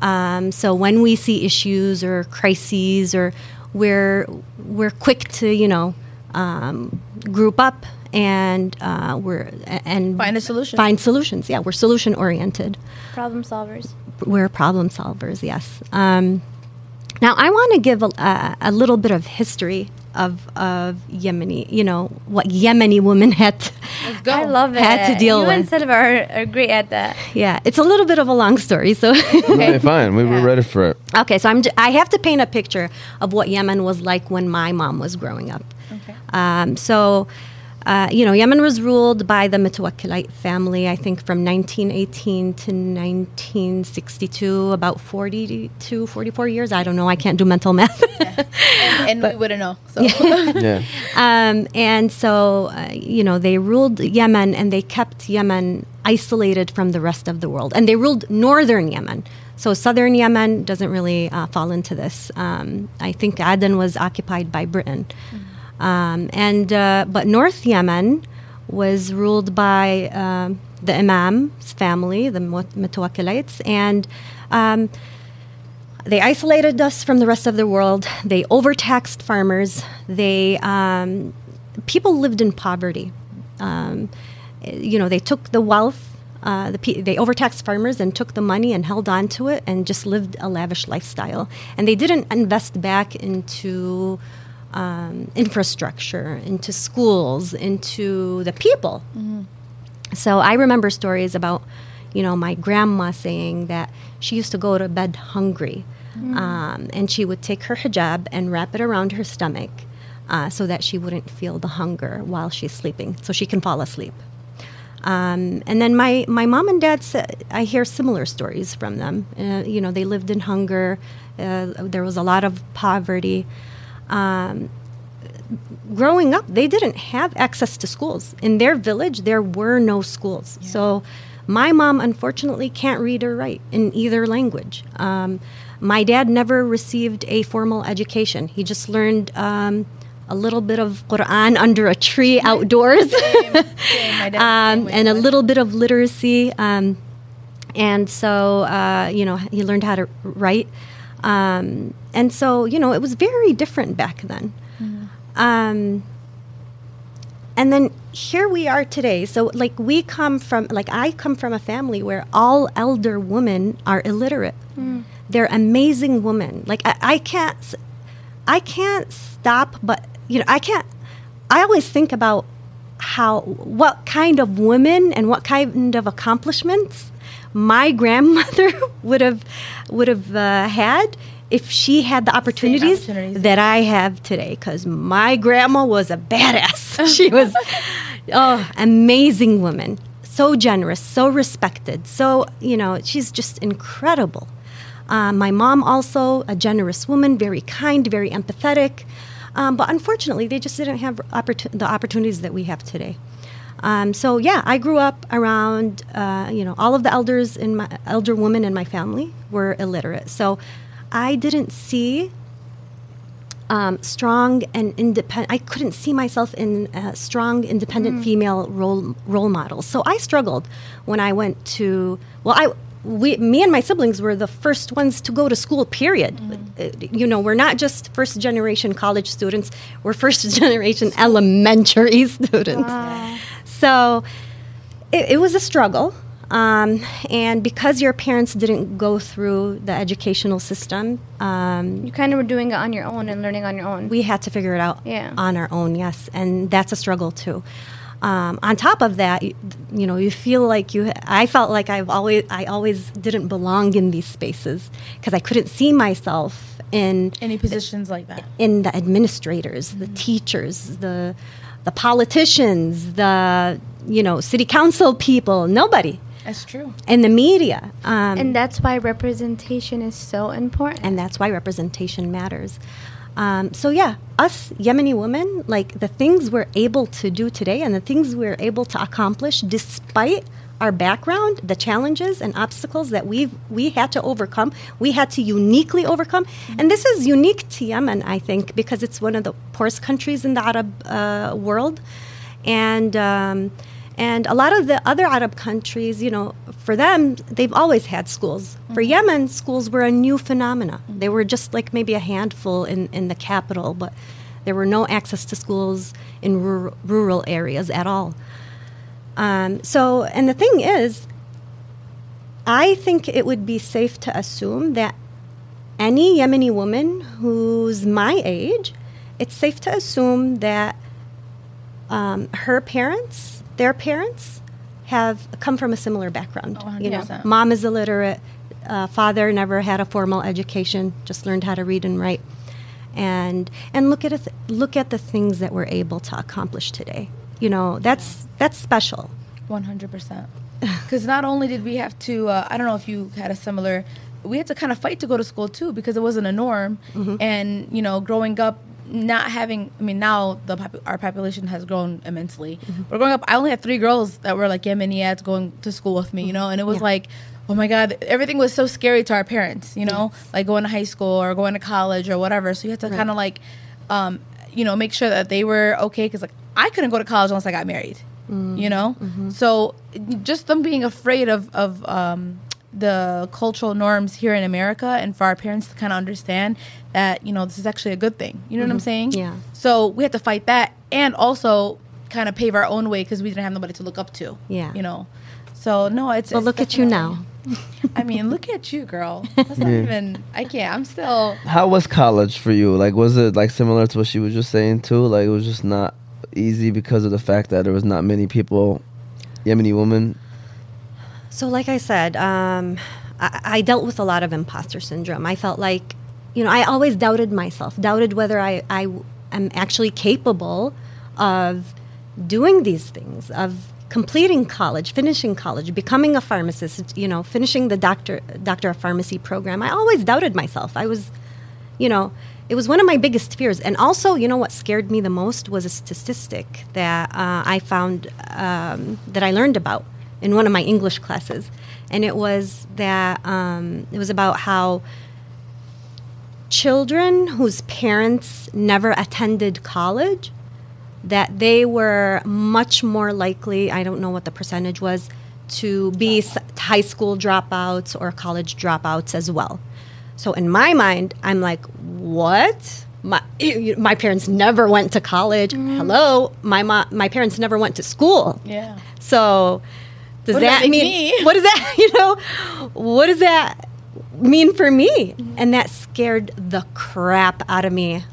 S2: Um, so when we see issues or crises, or we're we're quick to you know um, group up and uh, we're and
S3: Find a solution.
S2: Find solutions. Yeah, we're solution oriented
S4: Problem solvers.
S2: we're problem solvers. Yes. Um, now I want to give a, a, a little bit of history of of Yemeni. You know what Yemeni women had. To,
S4: I love it.
S2: Had to deal
S4: you
S2: with.
S4: and Silva are, are great at that.
S2: yeah, it's a little bit of a long story. So
S1: Okay, fine. We were ready for it.
S2: okay, so I'm j- I have to paint a picture of what Yemen was like when my mom was growing up.
S3: Okay.
S2: Um, so, uh, you know, Yemen was ruled by the Mutawakkilite family, I think from 1918 to 1962, about 42, 44 years. I don't know. I can't do mental math.
S3: And, and we wouldn't know. So
S1: Yeah.
S2: um, and so, uh, you know, they ruled Yemen and they kept Yemen isolated from the rest of the world. And they ruled northern Yemen. So southern Yemen doesn't really uh, fall into this. Um, I think Aden was occupied by Britain. Um, and uh, but North Yemen was ruled by um, the Imam's family, the Mut- Mutawakkilites, and um, they isolated us from the rest of the world. They overtaxed farmers. They um, people lived in poverty. Um, you know, they took the wealth. Uh, the pe- they overtaxed farmers and took the money and held on to it and just lived a lavish lifestyle. And they didn't invest back into um, infrastructure, into schools, into the people. So I remember stories about, you know, my grandma saying that she used to go to bed hungry, um, and she would take her hijab and wrap it around her stomach, uh, so that she wouldn't feel the hunger while she's sleeping, so she can fall asleep. Um, and then my, my mom and dad said, I hear similar stories from them. Uh, you know, they lived in hunger. Uh, there was a lot of poverty. Um, growing up, they didn't have access to schools. In their village, there were no schools. So my mom, unfortunately, can't read or write in either language. Um, my dad never received a formal education. He just learned um, a little bit of Quran under a tree outdoors.
S3: Same, same
S2: um, and a little bit of literacy. Um, and so, uh, you know, he learned how to write. Um, and so, you know, it was very different back then. Um, and then here we are today. So like we come from like I come from a family where all elder women are illiterate. They're amazing women. Like I, I can't I can't stop but you know, I can't I always think about how what kind of women and what kind of accomplishments my grandmother would have would have uh, had if she had the opportunities,
S3: opportunities.
S2: that I have today because my grandma was a badass. she was oh amazing woman, so generous, so respected, so you know she's just incredible. Uh, my mom also a generous woman, very kind, very empathetic. Um, but unfortunately, they just didn't have the opportunities that we have today. Um, so yeah, I grew up around uh, you know all of the elders in my elder women in my family were illiterate. So I didn't see um, strong and independent. I couldn't see myself in uh, strong, independent female role role models. So I struggled when I went to. Well, I we me and my siblings were the first ones to go to school. Period. Uh, You know, we're not just first generation college students. We're first generation elementary students. So it, it was a struggle. Um, and because your parents didn't go through the educational system, um,
S4: You kind of were doing it on your own and learning on your own.
S2: we had to figure it out
S4: Yeah.
S2: on our own yes and that's a struggle too um, on top of that you, you know you feel like you i felt like i've always i always didn't belong in these spaces because i couldn't see myself in
S3: Any positions like that?
S2: in the administrators the teachers the the politicians the you know city council people nobody
S3: That's true.
S2: and the media um,
S4: and that's why representation is so important.
S2: and that's why representation matters. Um, so yeah, us Yemeni women, like the things we're able to do today, and the things we're able to accomplish, despite our background, the challenges and obstacles that we've we had to overcome, we had to uniquely overcome, and this is unique to Yemen, I think, because it's one of the poorest countries in the Arab uh, world, and. Um, and a lot of the other Arab countries, you know, for them, they've always had schools. For Yemen, schools were a new phenomena. They were just like maybe a handful in, in the capital, but there were no access to schools in rural, rural areas at all. Um, so, and the thing is, I think it would be safe to assume that any Yemeni woman who's my age, it's safe to assume that um, her parents, their parents, have come from a similar background.
S3: Oh,
S2: you know, mom is illiterate, uh, father never had a formal education, just learned how to read and write, and and look at it, look at the things that we're able to accomplish today. You know, that's that's special.
S3: One hundred percent. Because not only did we have to, uh, I don't know if you had a similar, we had to kind of fight to go to school too because it wasn't a norm, and you know, growing up, not having, I mean, now the pop- our population has grown immensely. But growing up, I only had three girls that were like Yemeniads going to school with me, you know, and it was
S2: Yeah.
S3: like. Oh my God! Everything was so scary to our parents, you know, like going to high school or going to college or whatever. So you had to
S2: Right.
S3: kind of like, um, you know, make sure that they were okay. Because like I couldn't go to college unless I got married mm, you know mm-hmm. so just them being afraid of of um, the cultural norms here in america and for our parents to kind of understand that you know this is actually a good thing you know what i'm mm-hmm. saying
S2: Yeah.
S3: so we had to fight that and also kind of pave our own way because we didn't have nobody to look up to
S2: Yeah.
S3: you know so no it's
S2: But
S3: it's
S2: look at you now.
S3: i mean look at you girl that's not
S1: Yeah.
S3: even i can't i'm still
S1: How was college for you? Like, was it like similar to what she was just saying too? Like, it was just not easy because of the fact that there was not many people, Yemeni women.
S2: So, like I said, um, I, I dealt with a lot of imposter syndrome. I felt like, you know, I always doubted myself, doubted whether I I am actually capable of doing these things, of completing college, finishing college, becoming a pharmacist, you know, finishing the doctor doctor of pharmacy program. I always doubted myself. I was, you know, it was one of my biggest fears. And also, you know, what scared me the most was a statistic that uh, I found um, that I learned about in one of my English classes, and it was that um, it was about how children whose parents never attended college that they were much more likely i don't know what the percentage was to be high school dropouts or college dropouts as well so in my mind i'm like what my my parents never went to college. Mm-hmm. Hello, my mo- my parents never went to school.
S3: Yeah.
S2: So does
S3: What
S2: that
S3: that
S2: mean
S3: me?
S2: what does that you know what does that mean for me? Mm-hmm. And that scared the crap out of me.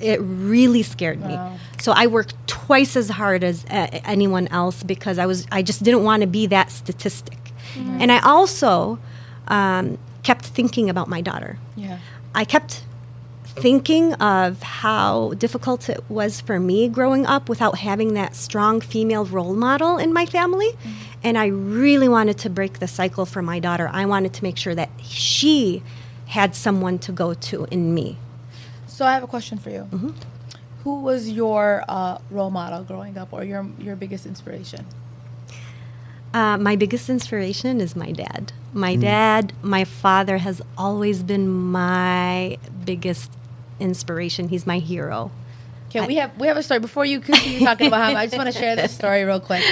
S2: It really scared me.
S3: Wow.
S2: So I worked twice as hard as uh, anyone else because I was I just didn't want to be that statistic. And I also um, kept thinking about my daughter.
S3: Yeah.
S2: I kept thinking of how difficult it was for me growing up without having that strong female role model in my family. And I really wanted to break the cycle for my daughter. I wanted to make sure that she had someone to go to in me.
S3: So I have a question for you.
S2: Mm-hmm.
S3: Who was your uh, role model growing up, or your your biggest inspiration?
S2: Uh, my biggest inspiration is my dad. My dad, my father has always been my biggest inspiration. He's my hero.
S3: Okay, we have we have a story before you continue talking about him. I just want to share this story real quick.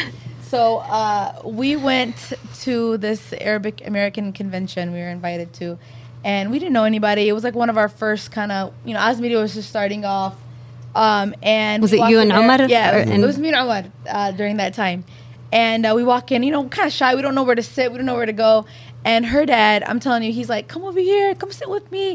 S3: So uh, we went to this Arabic American convention we were invited to, and we didn't know anybody. It was like one of our first kind of you know Asmedia was just starting off. Um, and
S2: Was it you
S3: in
S2: and
S3: there-
S2: Omar?
S3: Yeah, it was,
S2: and-
S3: it was me and Omar uh, during that time. And uh, we walk in, you know, kind of shy. We don't know where to sit. We don't know where to go. And her dad, I'm telling you, he's like, "Come over here, come sit with me."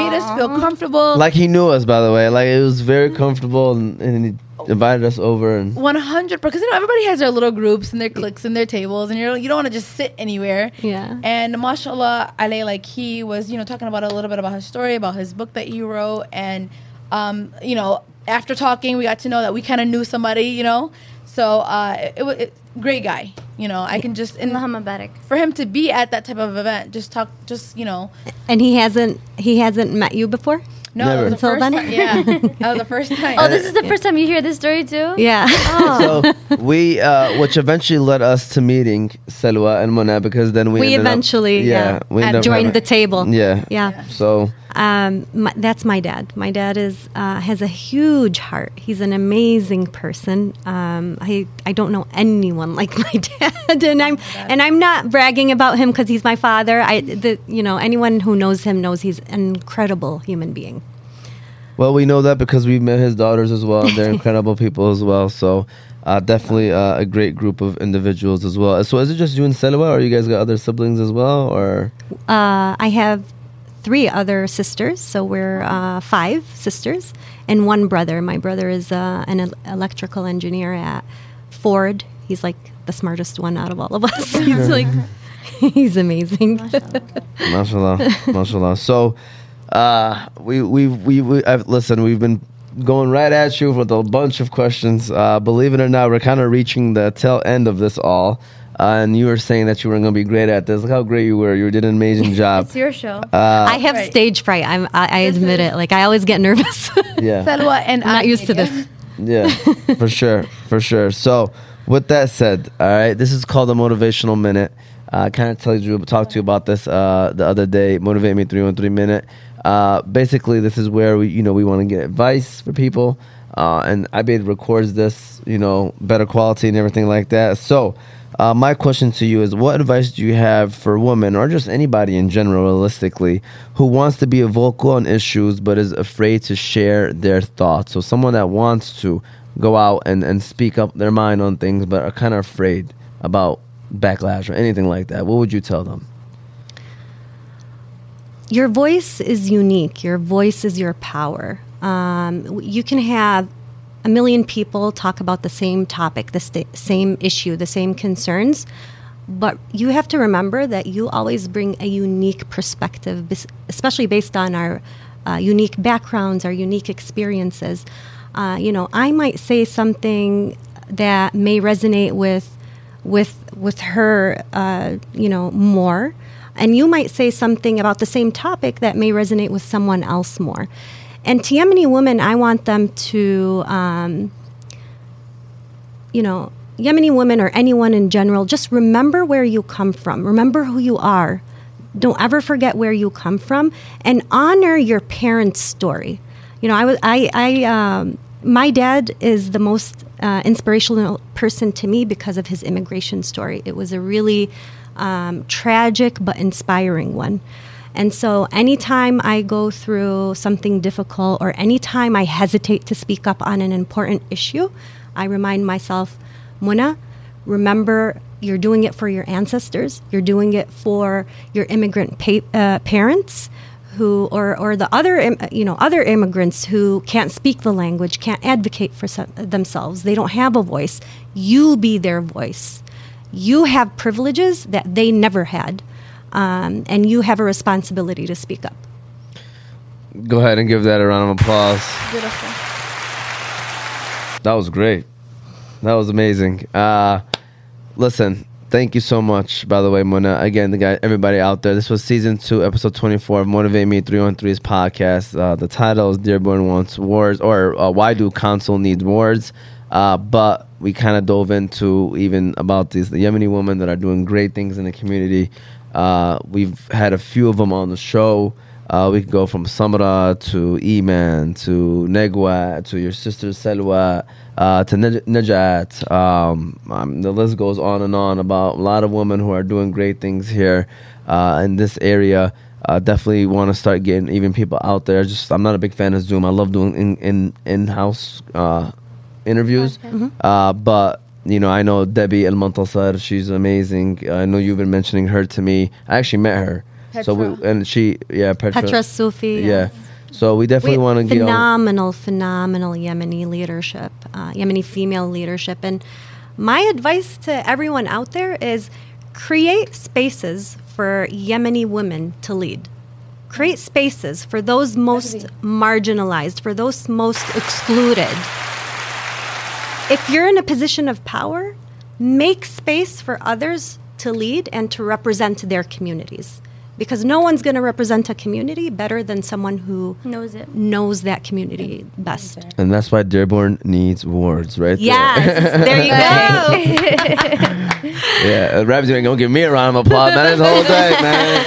S3: Made us feel comfortable.
S1: Like he knew us, by the way. Like it was very comfortable, and, and he invited us over. And
S3: One hundred because you know everybody has their little groups and their cliques and their tables, and you're you don't want to just sit anywhere.
S2: Yeah.
S3: And mashallah, Ale, like he was, you know, talking about a little bit about his story, about his book that he wrote, and um, you know, after talking, we got to know that we kind of knew somebody, you know. So uh, it, it was it, great guy, you know. I can just and
S4: Muhammad Barak.
S3: for him to be at that type of event, just talk, just you know,
S2: And he hasn't he hasn't met you before?
S3: No,
S1: Never.
S3: was the
S2: Until
S3: first
S2: then?
S3: time. Yeah, that was the first time.
S4: Oh, this is the first time you hear this story too?
S2: Yeah.
S1: so we, uh, which eventually led us to meeting Selwa and Mona because then we
S2: we
S1: ended up-
S2: eventually yeah,
S1: we ended up
S2: joined
S1: having-
S2: the table.
S1: Yeah,
S2: Yeah.
S1: So
S2: Um, my, that's my dad. My dad is uh, has a huge heart. He's an amazing person. Um, I I don't know anyone like my dad, and I'm and I'm not bragging about him because he's my father. I the you know anyone who knows him knows he's an incredible human being.
S1: Well, we know that because we've met his daughters as well. They're incredible people as well. So, uh, definitely uh, a great group of individuals as well. So, is it just you and Selwa, or you guys got other siblings as well, or
S2: Uh, I have three other sisters, so we're uh, five sisters and one brother. My brother is uh, an el- electrical engineer at Ford. He's like the smartest one out of all of us. he's like, he's amazing.
S1: mashallah, mashallah? So, uh, we we we, we I've, listen. We've been going right at you with a bunch of questions. Uh, believe it or not, we're kind of reaching the tail end of this all. Uh, and you were saying that you weren't going to be great at this. Look how great you were. You did an amazing job.
S4: It's your show.
S1: Uh,
S2: I have
S3: Right.
S2: stage fright. I'm, I, I admit
S3: is-
S2: it. Like I always get nervous.
S1: yeah.
S3: Salwa and
S2: I'm not used to this.
S1: Yeah, for sure, for sure. So, with that said, all right, this is called a motivational minute. Uh, I kind of told you, talked to you about this uh, the other day. Motivate me three one three minute. Uh, basically, this is where we, you know, we want to get advice for people, uh, and Ibade records this, you know, better quality and everything like that. So, uh, my question to you is: What advice do you have for women, or just anybody in general, realistically, who wants to be vocal on issues but is afraid to share their thoughts? So, someone that wants to go out and, and speak up their mind on things but are kind of afraid about backlash or anything like that, what would you tell them?
S2: your voice is unique. Your voice is your power. Um, you can have a million people talk about the same topic, the sta same issue, the same concerns, but you have to remember that you always bring a unique perspective, especially based on our uh, unique backgrounds, our unique experiences. Uh, you know, I might say something that may resonate with with with her, uh, you know, more, and you might say something about the same topic that may resonate with someone else more. And to Yemeni women, I want them to, um, you know, Yemeni women or anyone in general, just remember where you come from. Remember who you are. Don't ever forget where you come from, and honor your parents' story. You know, I was, I, I, um, my dad is the most uh, inspirational person to me because of his immigration story. It was a really um, tragic but inspiring one. And so, anytime I go through something difficult or anytime I hesitate to speak up on an important issue, I remind myself, Muna, remember you're doing it for your ancestors, you're doing it for your immigrant pa- uh, parents who or, or the other you know other immigrants who can't speak the language can't advocate for some, themselves. They don't have a voice. You be their voice. You have privileges that they never had um, and you have a responsibility to speak up
S1: Go ahead and give that a round of applause.
S3: Beautiful.
S1: That was great. That was amazing. Uh, listen, thank you so much, by the way, Mona. Again, the guy, everybody out there. This was season two, episode 24 of Motivate Me 313's podcast. Uh, the title is Dearborn Wants Wards, or uh, Why Do Council Needs Wards? Uh, but we kind of dove into even about these the Yemeni women that are doing great things in the community. Uh, we've had a few of them on the show. Uh, we can go from Samra to Iman to Negwa to your sister Selwa uh, to Naj- Najat. Um, um, the list goes on and on about a lot of women who are doing great things here uh, in this area. Uh, definitely want to start getting even people out there. Just I'm not a big fan of Zoom. I love doing in in in house uh, interviews, uh, but you know I know Debbie El Montasar. She's amazing. I know you've been mentioning her to me. I actually met her. So we and she yeah Petra,
S2: petra sufi
S1: yeah. So we definitely want to get on.
S2: phenomenal, phenomenal Yemeni leadership, uh, Yemeni female leadership. And my advice to everyone out there is create spaces for Yemeni women to lead. Create spaces for those most marginalized, for those most excluded. If you're in a position of power, make space for others to lead and to represent their communities. Because no one's going to represent a community better than someone who
S4: Knows it.
S2: knows that community best.
S1: And that's why Dearborn needs wards, right?
S2: Yes, there you go.
S1: Yeah, uh, Ramsey ain't gonna give me a round of applause, man. This whole day man.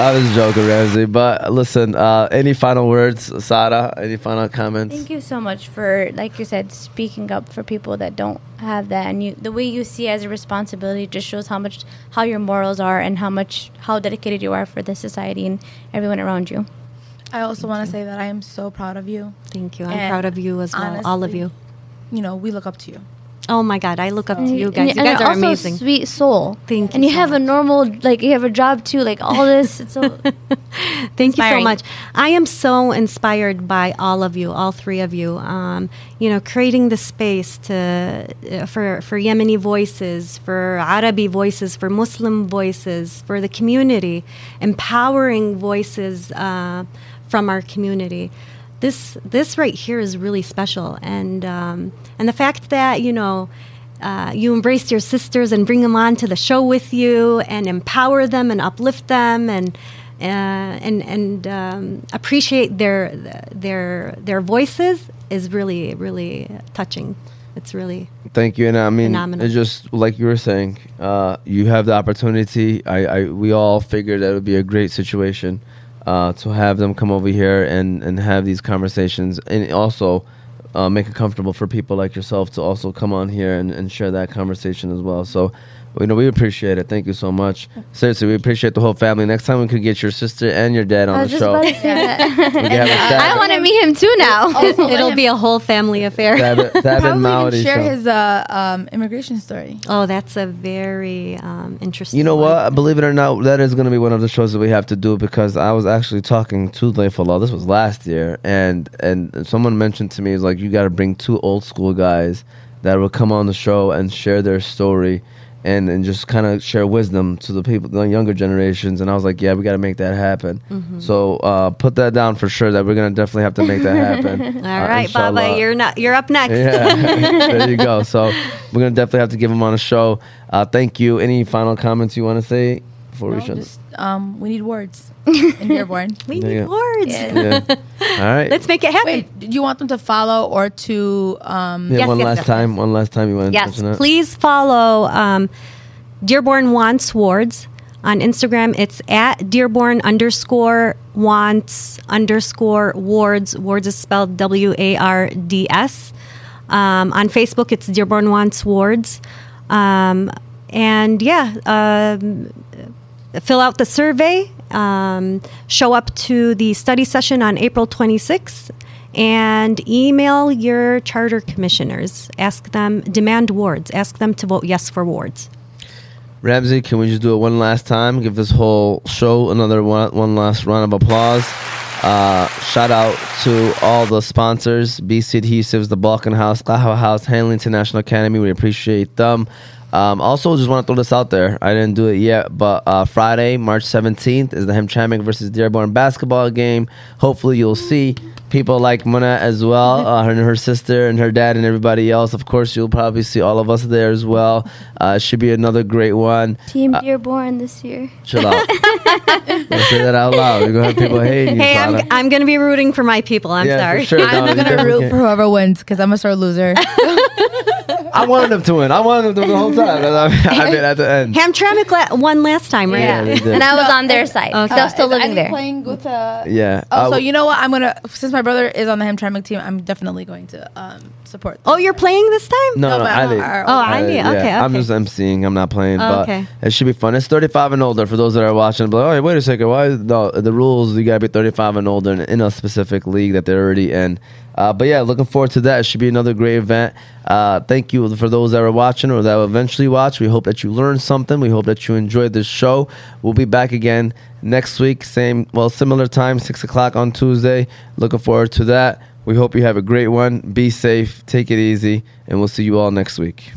S1: I was joking, Ramsey. But listen, uh, any final words, Sada? Any final comments?
S4: Thank you so much for, like you said, speaking up for people that don't have that, and you, the way you see it as a responsibility just shows how much, how your morals are, and how much, how dedicated you are for the society and everyone around you.
S3: I also want to say that I am so proud of you.
S2: Thank you. I'm
S3: And
S2: proud of you as well, all of you.
S3: You know, we look up to you.
S2: Oh my God, I look up to you guys. You guys are amazing.
S4: Sweet soul.
S2: Thank you.
S4: And
S2: you so
S4: have a normal, like you have a job too. Like all this, it's so.
S2: Thank you so much. I am so inspired by all of you, all three of you. Um, you know, creating the space to uh, for for Yemeni voices, for Arabi voices, for Muslim voices, for the community, empowering voices uh, from our community. This this right here is really special, and um, and the fact that you know. Uh, you embrace your sisters and bring them on to the show with you and empower them and uplift them and uh, and and um, appreciate their their their voices is really really touching. It's really
S1: Thank you, and I mean,
S2: Phenomenal.
S1: it's just like you were saying. Uh, you have the opportunity. I, I, we all figured that would be a great situation uh, to have them come over here and and have these conversations, and also uh, make it comfortable for people like yourself to also come on here and, and share that conversation as well. So. You know, we appreciate it. Thank you so much. Seriously, we appreciate the whole family. Next time we could get your sister and your dad on
S4: I
S1: the
S4: just
S1: show.
S4: about
S1: We
S4: to say that.
S1: could have a
S4: I
S1: Thab-
S4: want to meet him too now.
S2: it, will be a whole family affair.
S1: Thab- Thab and
S3: Probably
S1: Maori
S3: even share
S1: show.
S3: his uh, um, immigration story.
S2: Oh, that's a very um, interesting.
S1: You know
S2: one.
S1: what? Believe it or not, that is going to be one of the shows that we have to do because I was actually talking to Law. This was last year, and and someone mentioned to me is like you got to bring two old school guys that will come on the show and share their story. And, and just kind of share wisdom to the people, the younger generations. And I was like, yeah, we got to make that happen.
S2: Mm-hmm.
S1: So uh, put that down for sure that we're gonna definitely have to make that happen.
S2: All right, Baba, you're not. You're up next.
S1: Yeah, there you go. So we're gonna definitely have to give him on a show. Uh, thank you. Any final comments you want to say before we
S3: No,
S1: shut?
S3: just, um, we need wards in Dearborn.
S2: we
S1: There
S2: need
S1: go.
S2: wards.
S4: Yeah.
S1: yeah. All right.
S2: Let's make it happen.
S3: Wait, do you want them to follow or to um,
S1: yeah,
S2: Yes,
S1: one
S2: yes,
S1: last
S2: yes,
S1: time. One last time. You want to
S2: Yes,
S1: mention that?
S2: please follow um, Dearborn Wants Wards on Instagram. It's at Dearborn underscore Wants underscore Wards. Wards is spelled W A R D S. Um, on Facebook, it's Dearborn Wants Wards. Um, and yeah, um, fill out the survey um, show up to the study session on April 26th and email your charter commissioners. Ask them, demand wards, ask them to vote yes for wards.
S1: Ramsey, can we just do it one last time? Give this whole show another one, one last round of applause. Uh, shout out to all the sponsors BC Adhesives, the Balkan House, Qahwah House, Hanley International Academy. We appreciate them. Um, also, just want to throw this out there. I didn't do it yet, but uh, Friday, March 17th, is the Hamtramck versus Dearborn basketball game. Hopefully, you'll see people like Mona as well, uh, her and her sister and her dad and everybody else. Of course, you'll probably see all of us there as well. Uh, it should be another great one.
S4: Team
S1: Uh,
S4: Dearborn this year.
S1: Chill out. Don't say that out loud. We're gonna have people hating you.
S2: Hey, I'm, I'm going to be rooting for my people. I'm
S1: Yeah,
S2: sorry.
S1: sure. No,
S3: I'm gonna root for whoever wins because I'm a sore loser.
S1: I wanted them to win. I wanted them to win the whole time. I mean, at the end.
S2: Hamtramck la- won last time, right?
S1: Yeah, they did.
S4: And I was on their side.
S2: Okay.
S4: They were still
S3: Uh,
S4: living there.
S3: Playing with uh,
S1: Yeah.
S3: Oh,
S1: Uh,
S3: so you know what? I'm gonna since my brother is on the Hamtramck team, I'm definitely going to um, support.
S2: Oh, you're playing this time?
S1: No, no,
S3: No, but
S1: I
S3: I'm
S1: did.
S2: Oh, I did.
S1: yeah,
S2: Okay,
S1: I'm
S2: okay.
S1: just emceeing. I'm not playing,
S2: Oh,
S1: but
S2: okay.
S1: it should be fun. It's 35 and older for those that are watching. But oh, wait, wait a second. Why? is- No, the rules you gotta be 35 and older in, in a specific league that they're already in. Uh, but yeah, looking forward to that. It should be another great event. Uh, thank you for those that are watching or that will eventually watch. We hope that you learned something. We hope that you enjoyed this show. We'll be back again next week, same well, similar time, six o'clock on Tuesday. Looking forward to that. We hope you have a great one. Be safe, take it easy, and we'll see you all next week.